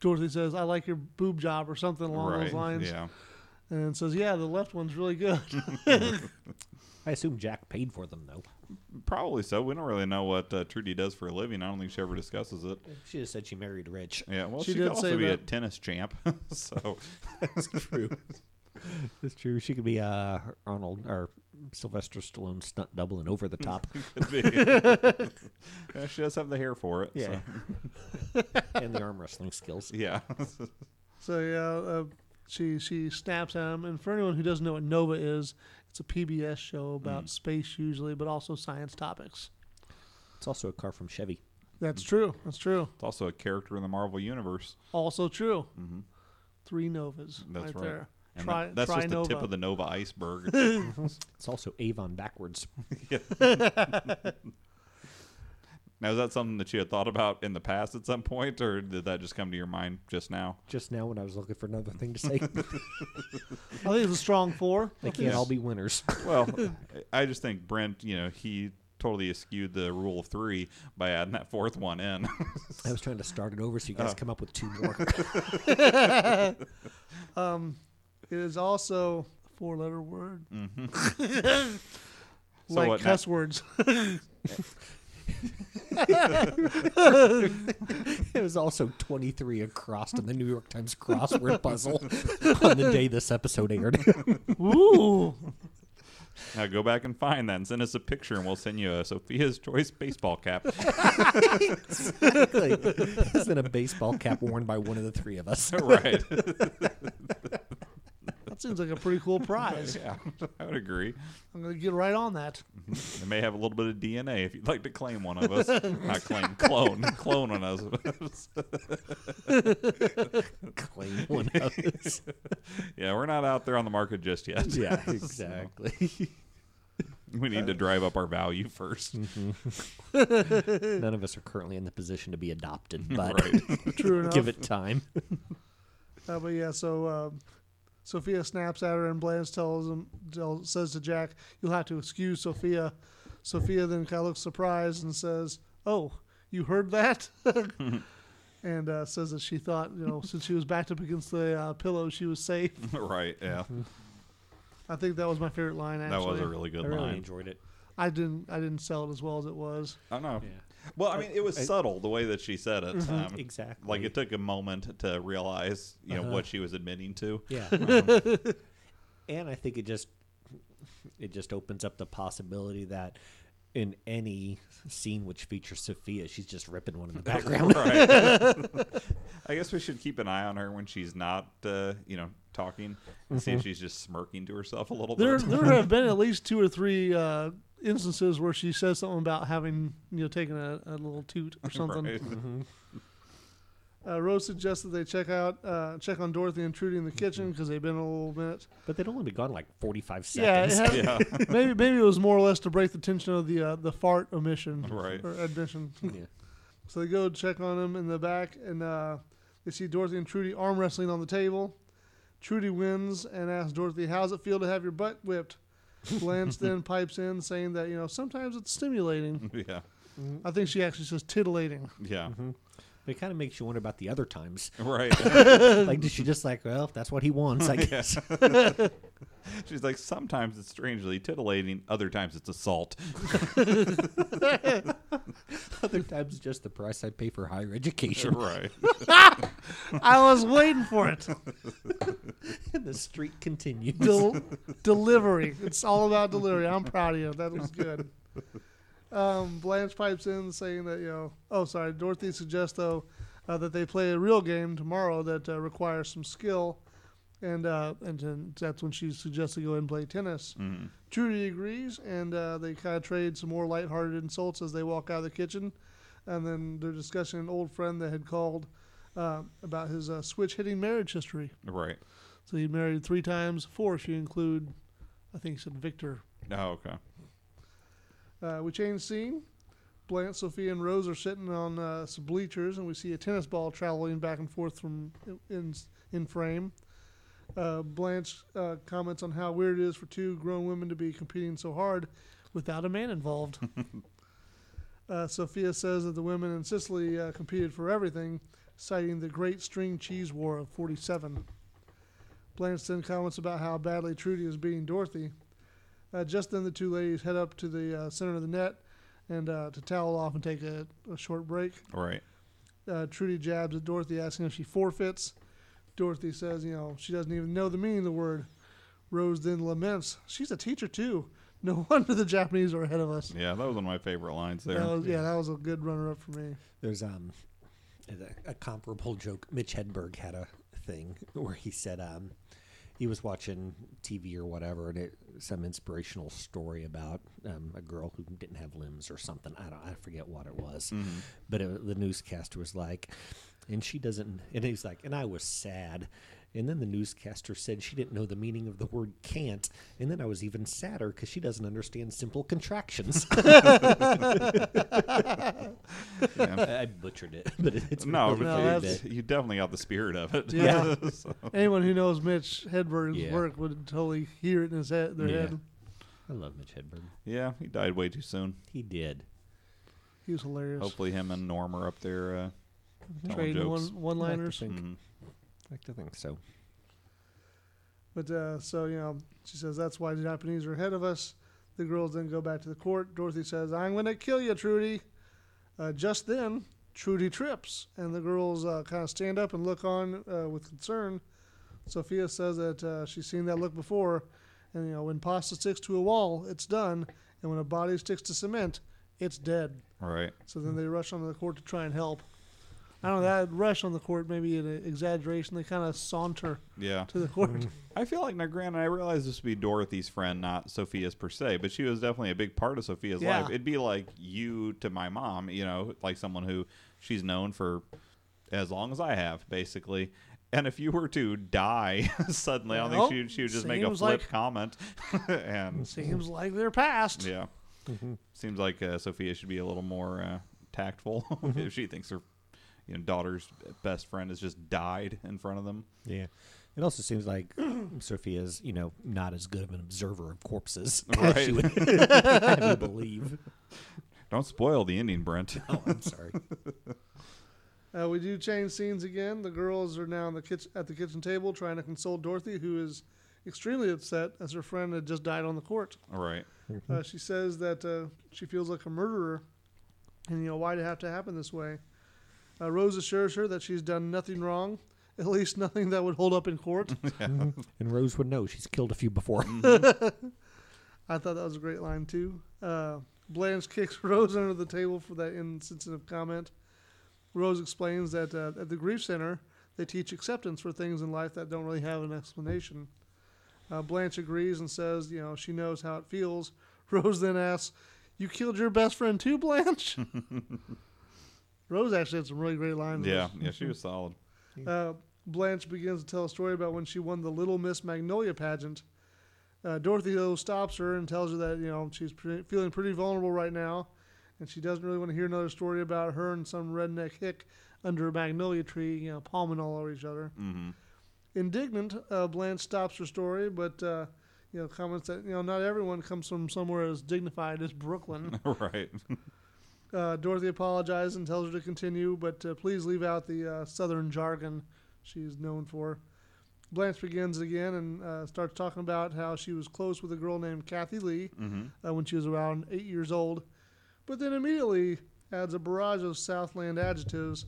Dorothy says, "I like your boob job" or something along right. those lines, Yeah. And says, "Yeah, the left one's really good." I assume Jack paid for them though. Probably so. We don't really know what uh, Trudy does for a living. I don't think she ever discusses it. She just said she married rich. Yeah. Well, She she, did could also say be a tennis champ. so That's true. That's true. She could be uh, Arnold or Sylvester Stallone stunt double and over the top, could be. yeah, she does have the hair for it. Yeah. So. and the arm wrestling skills. Yeah. so yeah, uh, she she snaps at him. And for anyone who doesn't know what Nova is, it's a PBS show about Mm. space usually, but also science topics. It's also a car from Chevy. That's true. That's true. it's also a character in the Marvel universe. Also true. Mhm. Three Novas. That's right, right. there. And Tri- that- that's just the tip of the Nova iceberg. It's also Avon backwards. Now, is that something that you had thought about in the past at some point, or did that just come to your mind just now? Just now, when I was looking for another thing to say, I think it's a strong four. they I think can't all be winners. Well, I just think Brent, you know, he totally skewed the rule of three by adding that fourth one in. I was trying to start it over so you guys Oh. come up with two more. Um, it is also a four-letter word, Mm-hmm. So like what, cuss words. it was also 23 across in the New York Times crossword puzzle on the day this episode aired. Ooh, now go back and find that and send us a picture, and we'll send you a Sophia's Choice baseball cap. exactly. It's been a baseball cap worn by one of the three of us. right. That seems like a pretty cool prize. yeah, I would agree. I'm gonna get right on that. It may have a little bit of DNA if you'd like to claim one of us. Not claim, clone, clone one of us. Claim one of us. yeah, we're not out there on the market just yet. Yeah, exactly. we need to drive up our value first. None of us are currently in the position to be adopted, but right. True enough. give it time. Uh, but yeah, so um, Sophia snaps at her, and Blanche tells him, tell, says to Jack, "You'll have to excuse Sophia." Sophia then kind of looks surprised and says, "Oh, you heard that?" and uh, says that she thought, you know, since she was backed up against the uh, pillow, she was safe. right. Yeah. I think that was my favorite line. Actually, That was a really good line. I really line. enjoyed it. I didn't. I didn't sell it as well as it was. I know. Yeah. Well, I mean, it was I- subtle the way that she said it. Um, Exactly. Like it took a moment to realize, you know, Uh-huh. what she was admitting to. Yeah. and I think it just it just opens up the possibility that in any scene which features Sophia, she's just ripping one in the background. I guess we should keep an eye on her when she's not, uh, you know, talking and see if she's just smirking to herself a little There, bit. there have been at least two or three uh, instances where she says something about having, you know, taken a, a little toot or something. Right. Uh, Rose suggests that they check out, uh, check on Dorothy and Trudy in the kitchen because they've been a little minute. But they'd only be gone like 45 Yeah, it seconds. had- Yeah. maybe maybe it was more or less to break the tension of the uh, the fart omission Right. or admission. Yeah. So they go check on him in the back, and uh, they see Dorothy and Trudy arm wrestling on the table. Trudy wins and asks Dorothy, "How's it feel to have your butt whipped?" Blanche then pipes in, saying that you know sometimes it's stimulating. yeah. Mm-hmm. I think she actually says titillating. Yeah. But it kind of makes you wonder about the other times. Right. like, did she just like, well, if that's what he wants, I guess. She's like, sometimes it's strangely titillating, other times it's assault. other times, it's just the price I pay for higher education. right. I was waiting for it. And the streak continues. Del- delivery. It's all about delivery. I'm proud of you. That was good. Um, Blanche pipes in saying that, you know, oh, sorry. Dorothy suggests, though, uh, that they play a real game tomorrow that uh, requires some skill. And uh, and then that's when she suggests to go and play tennis. Mhm. Trudy agrees, and uh, they kind of trade some more lighthearted insults as they walk out of the kitchen. And then they're discussing an old friend that had called uh, about his uh, switch hitting marriage history. Right. So he married three times, four if you include, I think he said Victor. Oh, okay. Uh, we change scene. Blanche, Sophia, and Rose are sitting on uh, some bleachers, and we see a tennis ball traveling back and forth from in in frame. Uh, Blanche uh, comments on how weird it is for two grown women to be competing so hard without a man involved. uh, Sophia says that the women in Sicily uh, competed for everything, citing the Great String Cheese War of '47. Blanche then comments about how badly Trudy is beating Dorothy. Uh, just then, the two ladies head up to the uh, center of the net and uh, to towel off and take a, a short break. Right. Uh, Trudy jabs at Dorothy, asking if she forfeits. Dorothy says, you know, she doesn't even know the meaning of the word. Rose then laments, she's a teacher too. No wonder the Japanese are ahead of us. Yeah, that was one of my favorite lines there. That was, yeah, that was a good runner up for me. There's um a, a comparable joke. Mitch Hedberg had a thing where he said um he was watching TV or whatever, and it some inspirational story about um, a girl who didn't have limbs or something. I don't, I forget what it was, but it, the newscaster was like, and she doesn't. And he's like, and I was sad, And then the newscaster said she didn't know the meaning of the word can't. And then I was even sadder because she doesn't understand simple contractions. Yeah. I butchered it, but it's no, but no that's, you definitely got the spirit of it. Yeah. So- Anyone who knows Mitch Hedberg's Yeah. work would totally hear it in his head, their Yeah. head. I love Mitch Hedberg. yeah, he died way too soon. He did. He was hilarious. Hopefully, him and Norm are up there uh, telling Trading jokes. one one liners. Think. Mhm. I like to think so. But uh, so you know, she says that's why the Japanese are ahead of us. The girls then go back to the court. Dorothy says, "I'm going to kill you, Trudy." Uh, just then, Trudy trips, and the girls uh, kind of stand up and look on uh, with concern. Sophia says that uh, she's seen that look before, and you know, when pasta sticks to a wall, it's done, and when a body sticks to cement, it's dead. Right. So then they rush onto the court to try and help. I don't know that rush on the court maybe an exaggeration. They kind of saunter Yeah. to the court. I feel like now, granted, I realize this would be Dorothy's friend, not Sophia's per se, but she was definitely a big part of Sophia's Yeah. life. It'd be like you to my mom, you know, like someone who she's known for as long as I have, basically. And if you were to die suddenly, I don't think she, she would just make a flip like- comment. and Seems like they're past. yeah, seems like uh, Sophia should be a little more uh, tactful if she thinks her you know daughter's best friend has just died in front of them. Yeah. It also seems like Sophia's, you know, not as good of an observer of corpses Right. as she would have you believe. Don't spoil the ending, Brent. Oh, I'm sorry. Uh, we do change scenes again. The girls are now in the kitchen, at the kitchen table trying to console Dorothy, who is extremely upset as her friend had just died on the court. All right. Uh, she says that uh, she feels like a murderer, and you know why did it have to happen this way? Uh, Rose assures her that she's done nothing wrong, at least nothing that would hold up in court. And Rose would know. She's killed a few before. I thought that was a great line too. Uh, Blanche kicks Rose under the table for that insensitive comment. Rose explains that uh, at the Grief Center, they teach acceptance for things in life that don't really have an explanation. Uh, Blanche agrees and says, you know, she knows how it feels. Rose then asks, "You killed your best friend too, Blanche?" Rose actually had some really great lines. Yeah, yeah, she was solid. Uh, Blanche begins to tell a story about when she won the Little Miss Magnolia pageant. Uh, Dorothy though stops her and tells her that you know she's pre- feeling pretty vulnerable right now, and she doesn't really want to hear another story about her and some redneck hick under a magnolia tree, you know, palming all over each other. hmm Indignant, uh, Blanche stops her story, but uh, you know comments that you know not everyone comes from somewhere as dignified as Brooklyn. right. Uh, Dorothy apologizes and tells her to continue, but uh, please leave out the uh, southern jargon she's known for. Blanche begins again and uh, starts talking about how she was close with a girl named Kathy Lee hmm uh, when she was around eight years old, but then immediately adds a barrage of Southland adjectives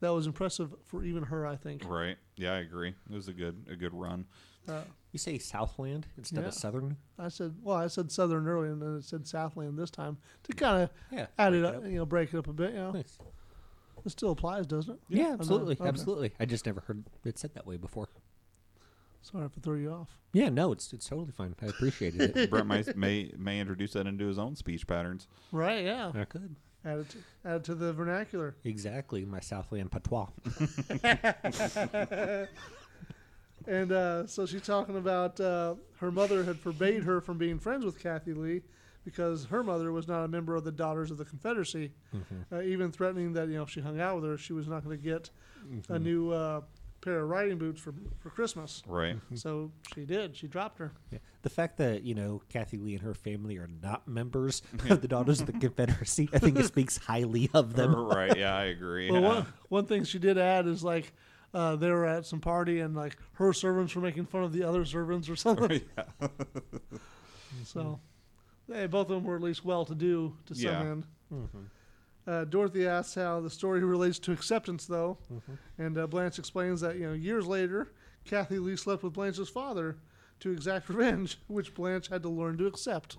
that was impressive for even her, I think. Right. Yeah, I agree. It was a good a good run. Uh, You say Southland instead Yeah. of Southern? I said, well, I said Southern earlier, and then it said Southland this time to kind of Yeah. add it break up, you know, break it up a bit. You know, Nice. it still applies, doesn't it? Yeah, I know. absolutely. Okay. Absolutely. I just never heard it said that way before. Sorry if I threw you off. Yeah, no, it's it's totally fine. I appreciated it. Brent may, may may introduce that into his own speech patterns. Right? Yeah. I could. Add it to, add it to the vernacular. Exactly, my Southland patois. And uh, so she's talking about uh, her mother had forbade her from being friends with Kathy Lee because her mother was not a member of the Daughters of the Confederacy, uh, even threatening that you know if she hung out with her, she was not going to get a new uh, pair of riding boots for for Christmas. Right. So she did. She dropped her. Yeah. The fact that, you know, Kathy Lee and her family are not members of the Daughters of the Confederacy, I think it speaks highly of them. right. Yeah, I agree. Well, Yeah. one, one thing she did add is like uh, they were at some party and like her servants were making fun of the other servants or something. yeah. So they both of them were at least well to do to some Yeah. end. Mm-hmm. Uh, Dorothy asks how the story relates to acceptance, though, Mm-hmm. and uh, Blanche explains that you know years later, Kathy Lee slept with Blanche's father to exact revenge, which Blanche had to learn to accept.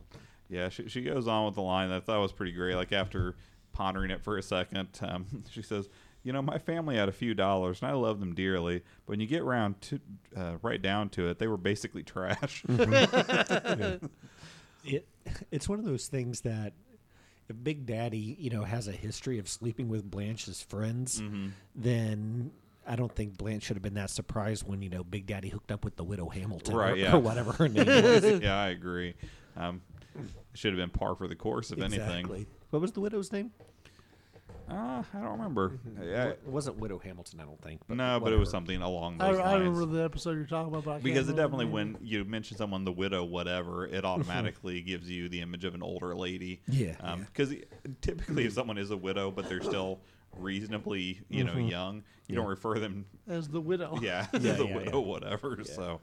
Yeah, she, she goes on with the line that I thought was pretty great. Like after pondering it for a second, um, she says, "You know, my family had a few dollars, and I love them dearly. But when you get round to uh, right down to it, they were basically trash." It, it's one of those things that if Big Daddy, you know, has a history of sleeping with Blanche's friends, then I don't think Blanche should have been that surprised when you know Big Daddy hooked up with the widow Hamilton, Right, or, yeah. or whatever her name was. yeah, I agree. Um, should have been par for the course, if anything. What was the widow's name? Uh, I don't remember. Yeah, It wasn't Widow Hamilton, I don't think. no, but it was something along I, those I lines. remember the episode you're talking about, but I can't because it remember the definitely, name. when you mention someone, the widow, whatever, it automatically gives you the image of an older lady. Yeah, Because typically, if someone is a widow, but they're still reasonably, you know, young, you don't Yeah. refer them, as the widow. yeah, Yeah, as a yeah, widow, whatever. So,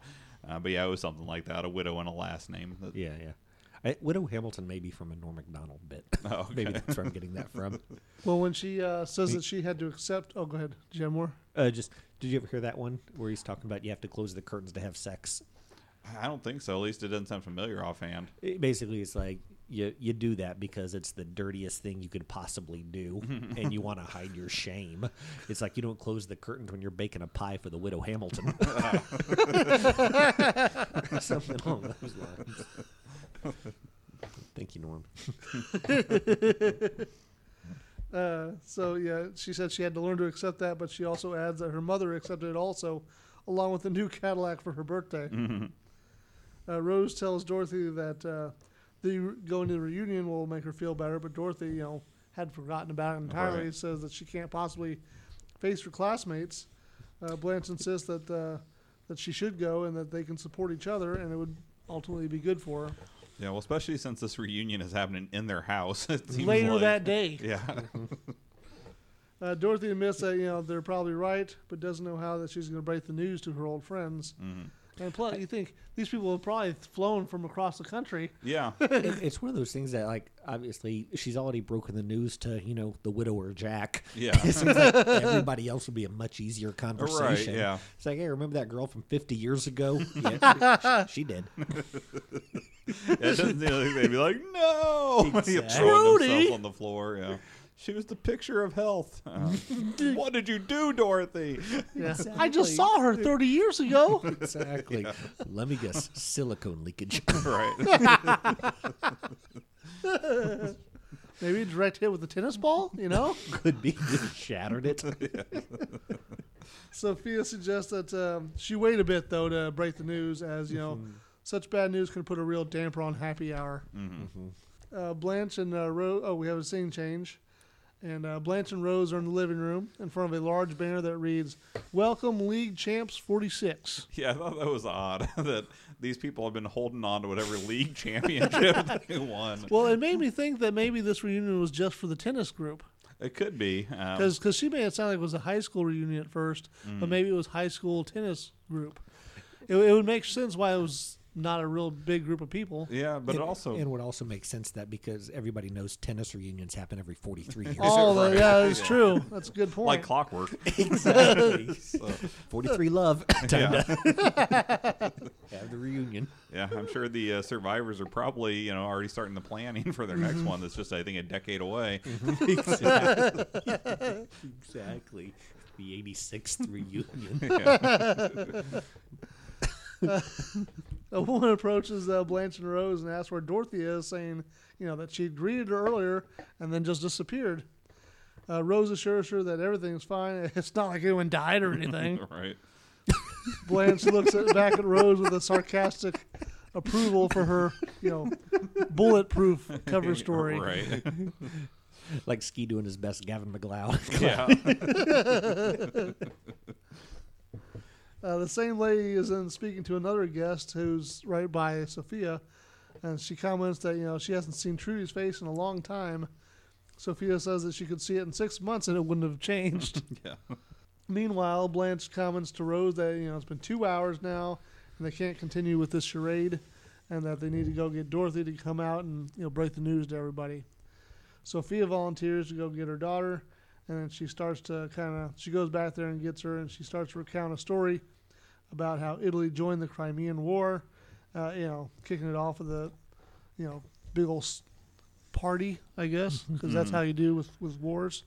uh, but yeah, it was something like that, a widow and a last name. That- Yeah, yeah. I, Widow Hamilton may be from a Norm Macdonald bit. Oh, okay. Maybe that's where I'm getting that from. Well, when she uh, says that she had to accept, oh, go ahead, Do you have more? Uh, just did you ever hear that one where he's talking about you have to close the curtains to have sex? I don't think so. At least it doesn't sound familiar offhand. It, basically, it's like you you do that because it's the dirtiest thing you could possibly do, and you want to hide your shame. It's like you don't close the curtains when you're baking a pie for the widow Hamilton. Something along those lines. Thank you, Norm. Uh, so yeah, she said she had to learn to accept that, but she also adds that her mother accepted it also, along with a new Cadillac for her birthday. Uh, Rose tells Dorothy that uh, the going to the reunion will make her feel better, but Dorothy, you know, had forgotten about it entirely. Right. Says that she can't possibly face her classmates. Uh, Blanche insists that uh, that she should go and that they can support each other, and it would ultimately be good for her. Yeah, well, especially since this reunion is happening in their house. It seems Later like- that day, Yeah. Uh, Dorothy admits that you know they're probably right, but doesn't know how that she's going to break the news to her old friends. Mhm. And plus, you think these people have probably flown from across the country. Yeah. It- it's one of those things that, like, obviously, she's already broken the news to, you know, the widower Jack. Yeah. it seems like everybody else would be a much easier conversation. Right, yeah. It's like, hey, remember that girl from 50 years ago? Yeah, she, she did. It doesn't seem like they'd be like, no, Exactly. throwing themselves Trudy. on the floor. Yeah, she was the picture of health. Uh, what did you do, Dorothy? Yeah. I just saw her 30 years ago. Exactly. Let me guess, silicone leakage. right. Maybe a direct hit with a tennis ball, you know? Could be. Just shattered it. Sophia suggests that um, she wait a bit, though, to break the news, as, you know, such bad news can put a real damper on happy hour. Uh, Blanche and uh, Rose, oh, we have a scene change. And uh, Blanche and Rose are in the living room in front of a large banner that reads, Welcome League Champs 46. Yeah, I thought that was odd that these people have been holding on to whatever league championship they won. Well, it made me think that maybe this reunion was just for the tennis group. It could be. Um, Because she made it sound like it was a high school reunion at first, but maybe it was high school tennis group. It, it would make sense why it was not a real big group of people. yeah, but it And- also and would also make sense that because everybody knows tennis reunions happen every 43 years. Oh, Right. yeah, that's true. That's a good point. like clockwork. exactly. So, 43 love. Time yeah. to have the reunion. yeah, I'm sure the uh, survivors are probably you know already starting the planning for their next one. That's just I think a decade away. exactly. exactly. The 86th reunion. Yeah. A woman approaches uh, Blanche and Rose and asks where Dorothy is, saying, you know, that she greeted her earlier and then just disappeared. Uh, Rose assures her that everything's fine. It's not like anyone died or anything. right. Blanche looks at, back at Rose with a sarcastic approval for her, you know, bulletproof cover story. Right. like Ski doing his best Gavin MacLeod. yeah. Uh, the same lady is then speaking to another guest who's right by Sophia, and she comments that you know she hasn't seen Trudy's face in a long time. Sophia says that she could see it in six months and it wouldn't have changed. Yeah. Meanwhile, Blanche comments to Rose that you know it's been two hours now and they can't continue with this charade, and that they need to go get Dorothy to come out and you know break the news to everybody. Sophia volunteers to go get her daughter, and then she starts to kind of she goes back there and gets her, and she starts to recount a story about how Italy joined the Crimean War, uh, you know, kicking it off with a you know big old party, I guess, because that's how you do with with wars.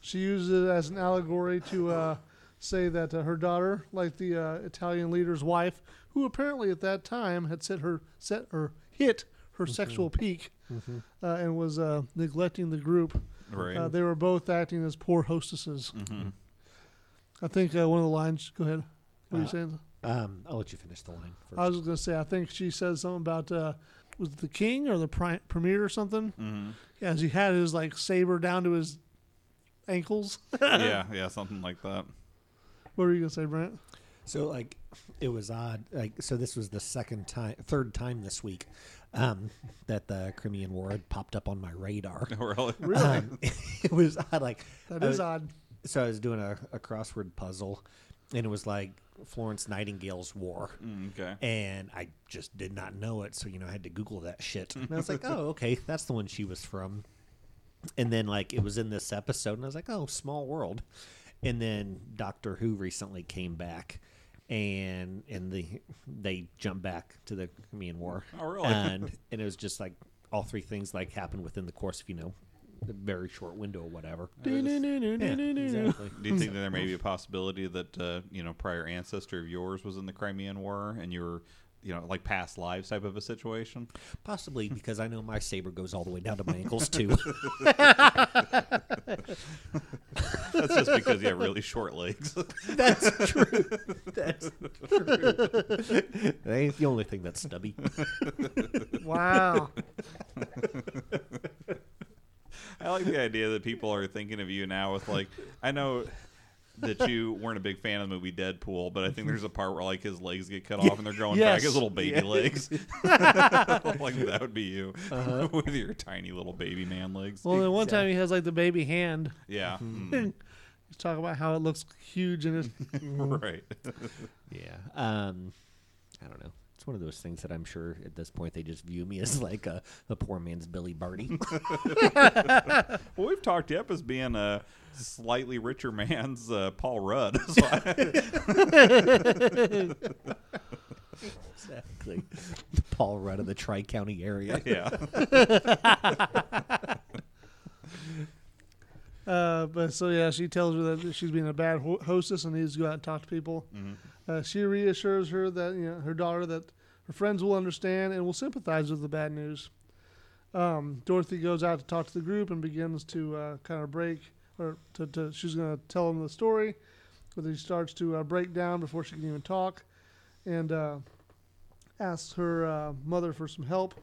She uses it as an allegory to uh, say that uh, her daughter, like the uh, Italian leader's wife, who apparently at that time had set her set or hit her sexual peak uh, and was uh, neglecting the group. Right. Uh, they were both acting as poor hostesses. Mhm. I think uh, one of the lines. Go ahead. What are you Uh, saying? Um, I'll let you finish the line first. I was gonna say. I think she said something about uh, was it the king or the pri- premier or something? hmm Yeah, as he had his like saber down to his ankles. yeah, yeah, something like that. What were you gonna say, Brent? So like it was odd. Like so this was the second time third time this week um that the Crimean War had popped up on my radar. really? Really? Um, it was odd like that I is was- odd. so I was doing a, a crossword puzzle and it was like Florence Nightingale's war. Mm, okay. And I just did not know it, so you know I had to Google that shit. And I was like, "Oh, okay, that's the one she was from." And then like it was in this episode, and I was like, "Oh, small world." And then Doctor Who recently came back, and and the they jump back to the Crimean War. Oh, really? And and it was just like all three things like happened within the course of you know a very short window or whatever. Exactly. Do you think that there may be a possibility that uh, you know prior ancestor of yours was in the Crimean War and you were, you know, like past lives type of a situation? Possibly because I know my saber goes all the way down to my ankles too. That's just because you have really short legs. That's true. That's true. that ain't the only thing that's stubby. Wow. I like the idea that people are thinking of you now with like, I know that you weren't a big fan of the movie Deadpool, but I think there's a part where like his legs get cut off and they're growing Yes. back his little baby Yeah. legs. like that would be you Uh-huh. with your tiny little baby man legs. Well, then one time he has like the baby hand. yeah, mm, He's talking about how it looks huge and it's right. Yeah. Um, I don't know. It's one of those things that I'm sure at this point they just view me as like a, a poor man's Billy Barty. Well, we've talked you up as being a slightly richer man's uh, Paul Rudd. So I- exactly. Paul Rudd of the Tri County area. yeah, Uh, but so yeah, she tells her that she's being a bad ho- hostess and needs to go out and talk to people. Uh, she reassures her that you know her daughter that her friends will understand and will sympathize with the bad news. Um, Dorothy goes out to talk to the group and begins to uh, kind of break, or to, to she's going to tell them the story, but he starts to uh, break down before she can even talk, and uh, asks her uh, mother for some help,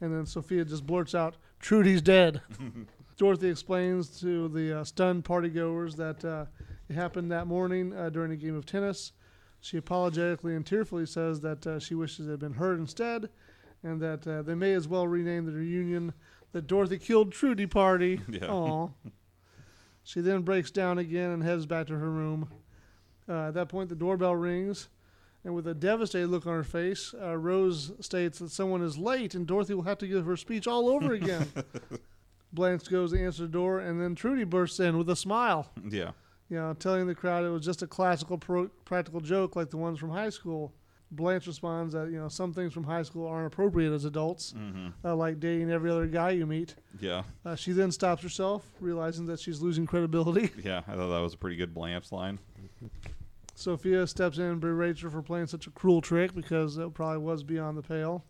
and then Sophia just blurts out, "Trudy's dead." Dorothy explains to the uh, stunned partygoers that uh, it happened that morning uh, during a game of tennis. She apologetically and tearfully says that uh, she wishes it had been her instead, and that uh, they may as well rename the reunion the Dorothy Killed Trudy Party. Yeah. Aw. She then breaks down again and heads back to her room. Uh, at that point, the doorbell rings, and with a devastated look on her face, uh, Rose states that someone is late and Dorothy will have to give her speech all over again. Blanche goes to answer the door, and then Trudy bursts in with a smile, yeah. You know, telling the crowd it was just a classical pro- practical joke like the ones from high school. Blanche responds that you know some things from high school aren't appropriate as adults, hmm uh, like dating every other guy you meet. Yeah, Uh, she then stops herself, realizing that she's losing credibility. yeah. I thought that was a pretty good Blanche line. Sophia steps in and berates her for playing such a cruel trick because it probably was beyond the pale,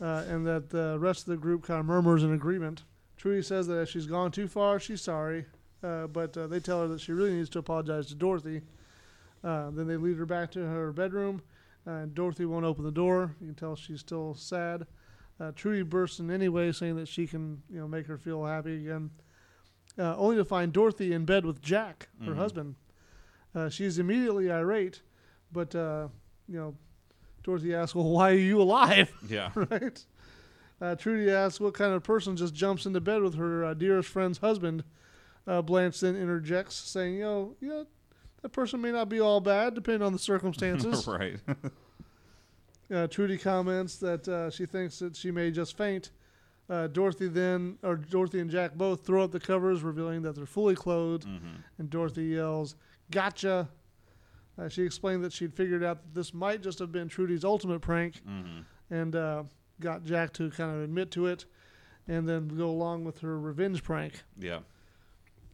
uh, and that the rest of the group kind of murmurs in agreement. Trudy says that if she's gone too far, she's sorry, uh, but uh, they tell her that she really needs to apologize to Dorothy. Uh, then they lead her back to her bedroom. Uh, Dorothy won't open the door. You can tell she's still sad. Uh, Trudy bursts in anyway, saying that she can, you know, make her feel happy again. Uh, only to find Dorothy in bed with Jack, her Mhm. husband. Uh, she's immediately irate, but uh, you know, Dorothy asks, "Well, why are you alive?" Yeah, right? Uh, Trudy asks, "What kind of person just jumps into bed with her uh, dearest friend's husband?" Uh, Blanche then interjects, saying, "You know, yeah, that person may not be all bad, depending on the circumstances." right. Uh, Trudy comments that uh, she thinks that she may just faint. Uh, Dorothy then, or Dorothy and Jack both throw up the covers, revealing that they're fully clothed. hmm And Dorothy yells, "Gotcha!" Uh, she explained that she'd figured out that this might just have been Trudy's ultimate prank, hmm and uh, got Jack to kind of admit to it, and then go along with her revenge prank. Yeah.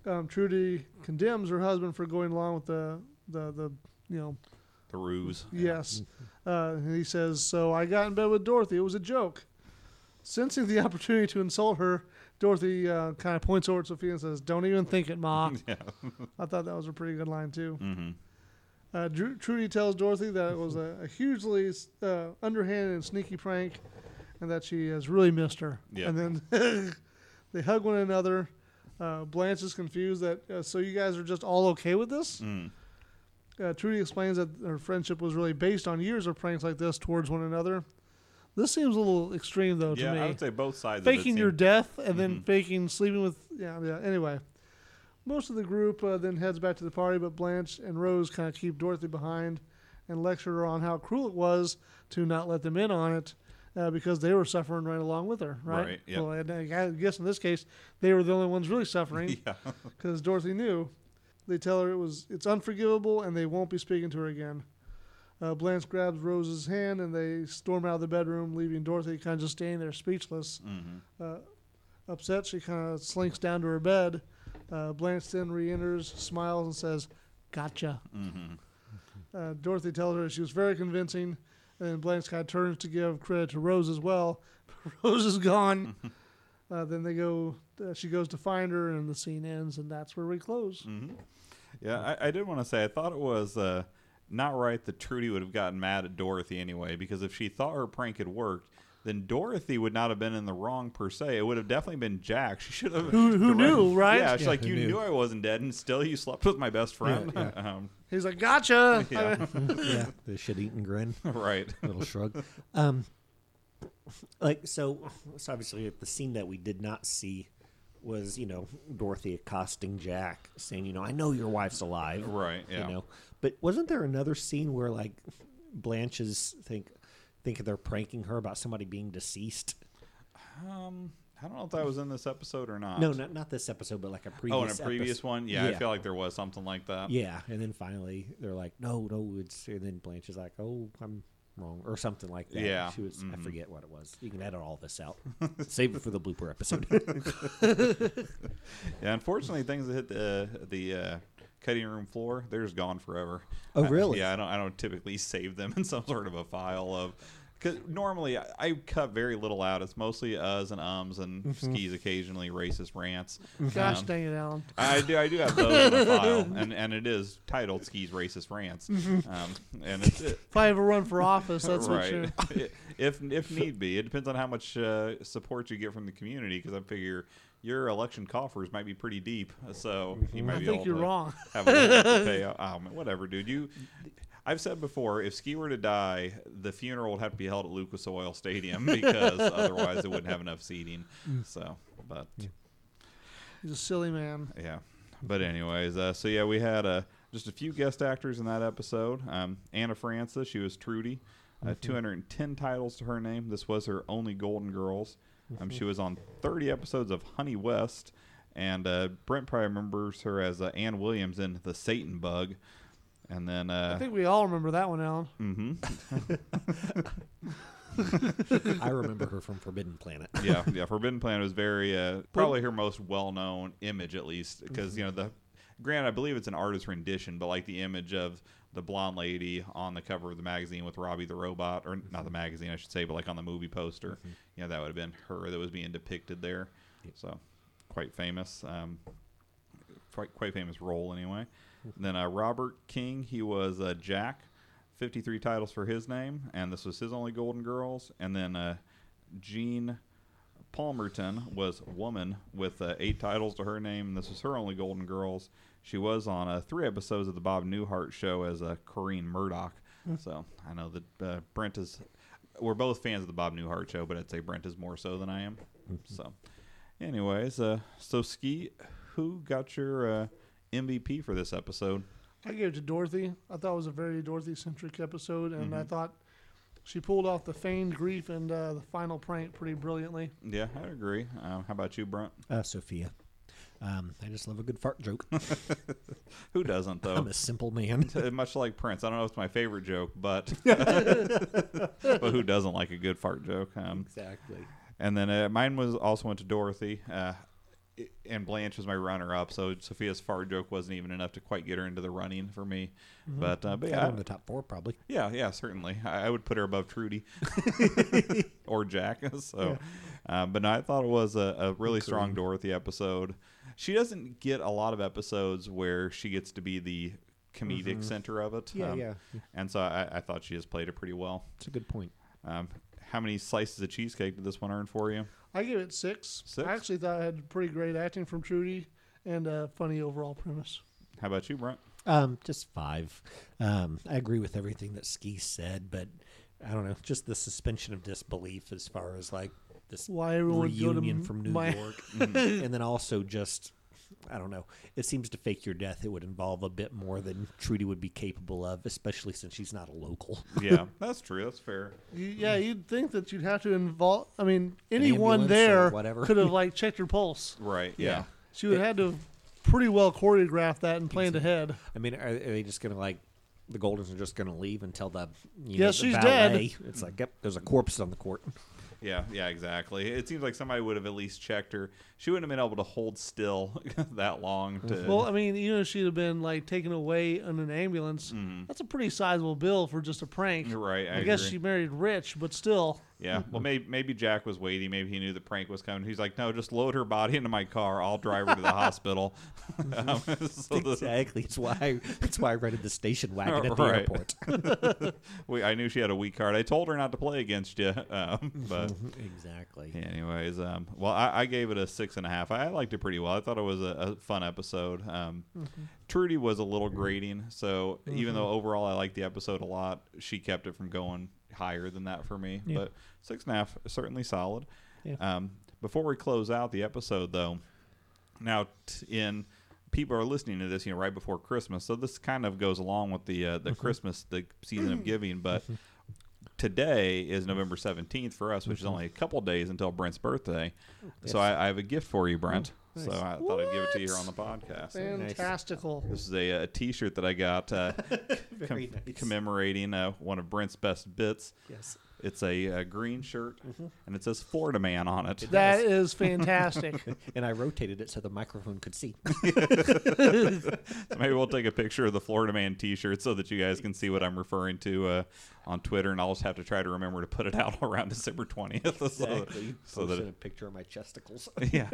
Um, Trudy condemns her husband for going along with the the the you know The ruse. Yes. Uh, and he says, So I got in bed with Dorothy. It was a joke. Sensing the opportunity to insult her, Dorothy uh, kind of points over at Sophia and says, Don't even think it, Ma. Yeah. I thought that was a pretty good line, too. hmm Uh, Trudy tells Dorothy that it was a, a hugely uh, underhanded and sneaky prank, and that she has really missed her. Yeah. And then they hug one another. Uh, Blanche is confused that uh, so you guys are just all okay with this. Mm. Uh, Trudy explains that her friendship was really based on years of pranks like this towards one another. This seems a little extreme, though, to Yeah, me. I would say both sides. faking your death and then Mhm. faking sleeping with yeah yeah anyway most of the group uh, then heads back to the party but blanche and rose kind of keep dorothy behind and lecture her on how cruel it was to not let them in on it uh, because they were suffering right along with her right, Right, yep. well and I guess in this case they were the only ones really suffering yeah. because dorothy knew they tell her it was it's unforgivable and they won't be speaking to her again uh, Blanche grabs Rose's hand and they storm out of the bedroom, leaving Dorothy kind of just standing there speechless. hmm Uh, upset, she kind of slinks down to her bed. Uh, Blanche then re enters, smiles, and says, Gotcha. hmm Uh, Dorothy tells her she was very convincing, and kind turns to give credit to Rose as well. Rose is gone. uh, then they go, uh, she goes to find her, and the scene ends, and that's where we close. hmm Yeah, I, I did want to say I thought it was uh, not right that Trudy would have gotten mad at Dorothy anyway, because if she thought her prank had worked, then Dorothy would not have been in the wrong per se. It would have definitely been Jack. She should have. Who- who knew, right? Yeah, she's Yeah, like, you knew? knew I wasn't dead, and still you slept with my best friend. Yeah, um, He's like, Gotcha. yeah, yeah, the shit-eating grin. right. little shrug. Um, like so, so obviously the scene that we did not see was you know Dorothy accosting Jack, saying you know I know your wife's alive, Right, yeah. You know, but wasn't there another scene where like Blanche's think think they're pranking her about somebody being deceased? Um, I don't know if that was in this episode or not. No, not not this episode, but like a previous. Oh, in a previous episode. one, yeah, I feel like there was something like that. Yeah, and then finally they're like, no, no, it's and then Blanche is like, oh, I'm wrong or something like that. Yeah, she was. I mhm. forget what it was. You can edit all this out. Save it for the blooper episode. Yeah, unfortunately, things that hit the the uh, cutting room floor, they're just gone forever. Oh, I- really? yeah, I don't. I don't typically save them in some sort of a file of. Because normally I, I cut very little out. It's mostly uhs and ums and Mm-hmm. skis occasionally, racist rants. Gosh Um, dang it, Alan. I do. I do have those in a file, and and it is titled "Skis Racist Rants," Mm-hmm. um, and it's it, If I ever run for office, that's what you right. if if need be, it depends on how much uh, support you get from the community. Because I figure your election coffers might be pretty deep, so you might I be think able you're to wrong. have a little to pay. Oh, whatever, dude. You. I've said before, if Ski were to die, the funeral would have to be held at Lucas Oil Stadium because otherwise it wouldn't have enough seating. So, but He's a silly man. yeah. But anyways, uh, so yeah, we had uh, just a few guest actors in that episode. Um, Anna Francis, she was Trudy. Uh, 210 titles to her name. This was her only Golden Girls. Um, she was on 30 episodes of Honey West, and uh, Brent probably remembers her as uh, Ann Williams in The Satan Bug. And then, I uh, think we all remember that one, Alan. mhm. I remember her from Forbidden Planet. yeah, yeah. Forbidden Planet was very uh, probably her most well-known image, at least, because you know the. Grant, I believe it's an artist rendition, but like the image of the blonde lady on the cover of the magazine with Robbie the robot, or not the magazine, I should say, but like on the movie poster, you know, that would have been her that was being depicted there. So, quite famous, um, quite quite famous role anyway. then uh, Robert King, he was uh, Jack, 53 titles for his name, and this was his only Golden Girls. And then uh, Jean Palmerton was Woman with uh, eight titles to her name, and this was her only Golden Girls. She was on uh, three episodes of the Bob Newhart show as uh, Corrine Murdoch. So I know that uh, Brent is. We're both fans of the Bob Newhart show, but I'd say Brent is more so than I am. So, anyways, uh, so Ski, who got your uh, MVP for this episode? I gave it to Dorothy. I thought it was a very Dorothy centric episode, and Mm-hmm. I thought she pulled off the feigned grief and uh, the final prank pretty brilliantly. Yeah, I agree. Um, how about you, Brent? Uh, Sophia. Um, I just love a good fart joke. Who doesn't though? I'm a simple man. Much like Prince, I don't know if it's my favorite joke, but but who doesn't like a good fart joke? Um, Exactly. and then uh, mine was also went to Dorothy, uh, and Blanche was my runner-up. So Sophia's fart joke wasn't even enough to quite get her into the running for me. But uh, but Yeah, yeah, in the top four probably. yeah, yeah, certainly. I, I would put her above Trudy or Jack. So, uh, but no, I thought it was a, a really strong Dorothy episode. She doesn't get a lot of episodes where she gets to be the comedic center of it. Yeah, Um, yeah. And so I, I thought she just played it pretty well. It's a good point. Um, how many slices of cheesecake did this one earn for you? I give it six. Six? I actually thought it had pretty great acting from Trudy and a funny overall premise. How about you, Brent? Um, just five. Um, I agree with everything that Ski said, but I don't know, just the suspension of disbelief as far as like this Why everyone would go to from New my- York, mm-hmm. and then also just I don't know. It seems to fake your death. It would involve a bit more than Trudy would be capable of, especially since she's not a local. Yeah, that's true. That's fair. Yeah, you'd think that you'd have to involve. I mean, anyone ambulance or there whatever. could have like checked her pulse. Right. Yeah. She would have had to have pretty well choreographed that and planned ahead. I mean, are, are they just gonna like the Goldens are just gonna leave until the you Yes, know, the she's dead. It's like yep, there's a corpse on the court. Yeah, yeah, exactly. It seems like somebody would have at least checked her. She wouldn't have been able to hold still that long to. Well, I mean, you know, she'd have been like taken away in an ambulance, mm-hmm. that's a pretty sizable bill for just a prank. Right. I, I, guess she married rich, but still. Yeah. Well, maybe maybe Jack was waiting. Maybe he knew the prank was coming. He's like, no, just load her body into my car. I'll drive her to the hospital. Um, so exactly. It's why I, that's why I rented the station wagon at the Right. airport. we, I knew she had a weak card. I told her not to play against you. Um, but exactly. anyways, um, well, I, I gave it a six and a half. I, I liked it pretty well. I thought it was a, a fun episode. Um, Trudy was a little grating, so even though overall I liked the episode a lot, she kept it from going higher than that for me. Yeah. But six and a half, certainly solid. Yeah. Um, before we close out the episode, though, now t- in people are listening to this, you know, right before Christmas, so this kind of goes along with the uh, the Christmas, the season of giving, but. Today is November 17th for us, which is only a couple days until Brent's birthday. So I, I have a gift for you, Brent. Nice. So I thought I'd give it to you here on the podcast. nice. Fantastical. This is a, a T-shirt that I got uh, com- nice. commemorating uh, one of Brent's best bits. Yes. It's a, uh green shirt, and it says Florida Man on it. That is fantastic. And I rotated it so the microphone could see. So maybe we'll take a picture of the Florida Man T-shirt so that you guys can see what I'm referring to uh, on Twitter, and I'll just have to try to remember to put it out around December 20th. So, Exactly. so Posted that a picture of my chesticles. yeah.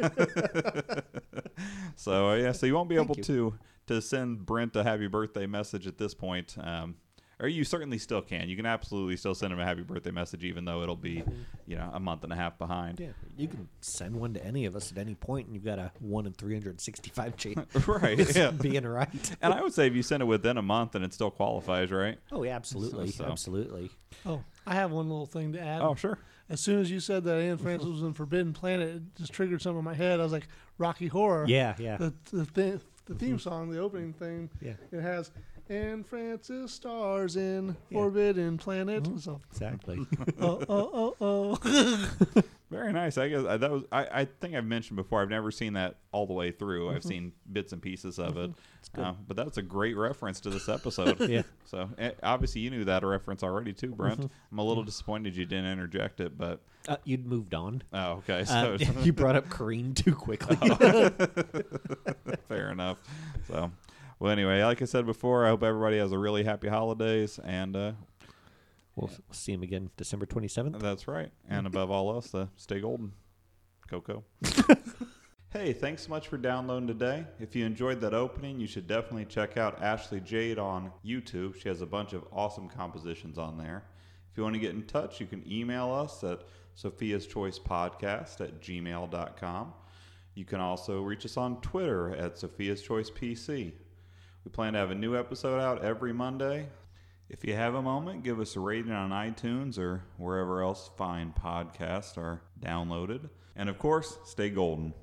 so uh, yeah, so you won't be Thank able you. to to send Brent a happy birthday message at this point. Um, or you certainly still can. You can absolutely still send him a happy birthday message, even though it'll be, you know, a month and a half behind. yeah, you can send one to any of us at any point, and you've got a one in three hundred sixty-five chance right. Yeah. being right. And I would say if you send it within a month, and it still qualifies, right? Oh, yeah, absolutely, So- absolutely. Oh, I have one little thing to add. Oh, sure. As soon as you said that Anne Francis was in Forbidden Planet, it just triggered something in my head. I was like, Rocky Horror. Yeah, yeah, The the, thi- the theme song, the opening thing, yeah. it has Anne Francis stars in Yeah. Forbidden Planet. So, Exactly. oh, oh, oh, oh. Very nice. I guess I, that was. I, I think I've mentioned before. I've never seen that all the way through. I've seen bits and pieces of it. good. Uh, but that's a great reference to this episode. yeah. So eh, obviously you knew that reference already too, Brent. I'm a little disappointed you didn't interject it, but Uh, you'd moved on. oh, okay. Uh, you brought up Kareen too quickly. fair enough. So, well, anyway, like I said before, I hope everybody has a really happy holidays, and uh, We'll, we'll see him again December 27th. that's right. And above all else, uh, stay golden, Coco. Hey, thanks so much for downloading today. If you enjoyed that opening, you should definitely check out Ashley Jade on YouTube. She has a bunch of awesome compositions on there. If you want to get in touch, you can email us at Sophia's Choice Podcast at gmail.com. You can also reach us on Twitter at Sophia's Choice PC. We plan to have a new episode out every Monday. If you have a moment, give us a rating on iTunes or wherever else fine podcasts are downloaded. And of course, stay golden.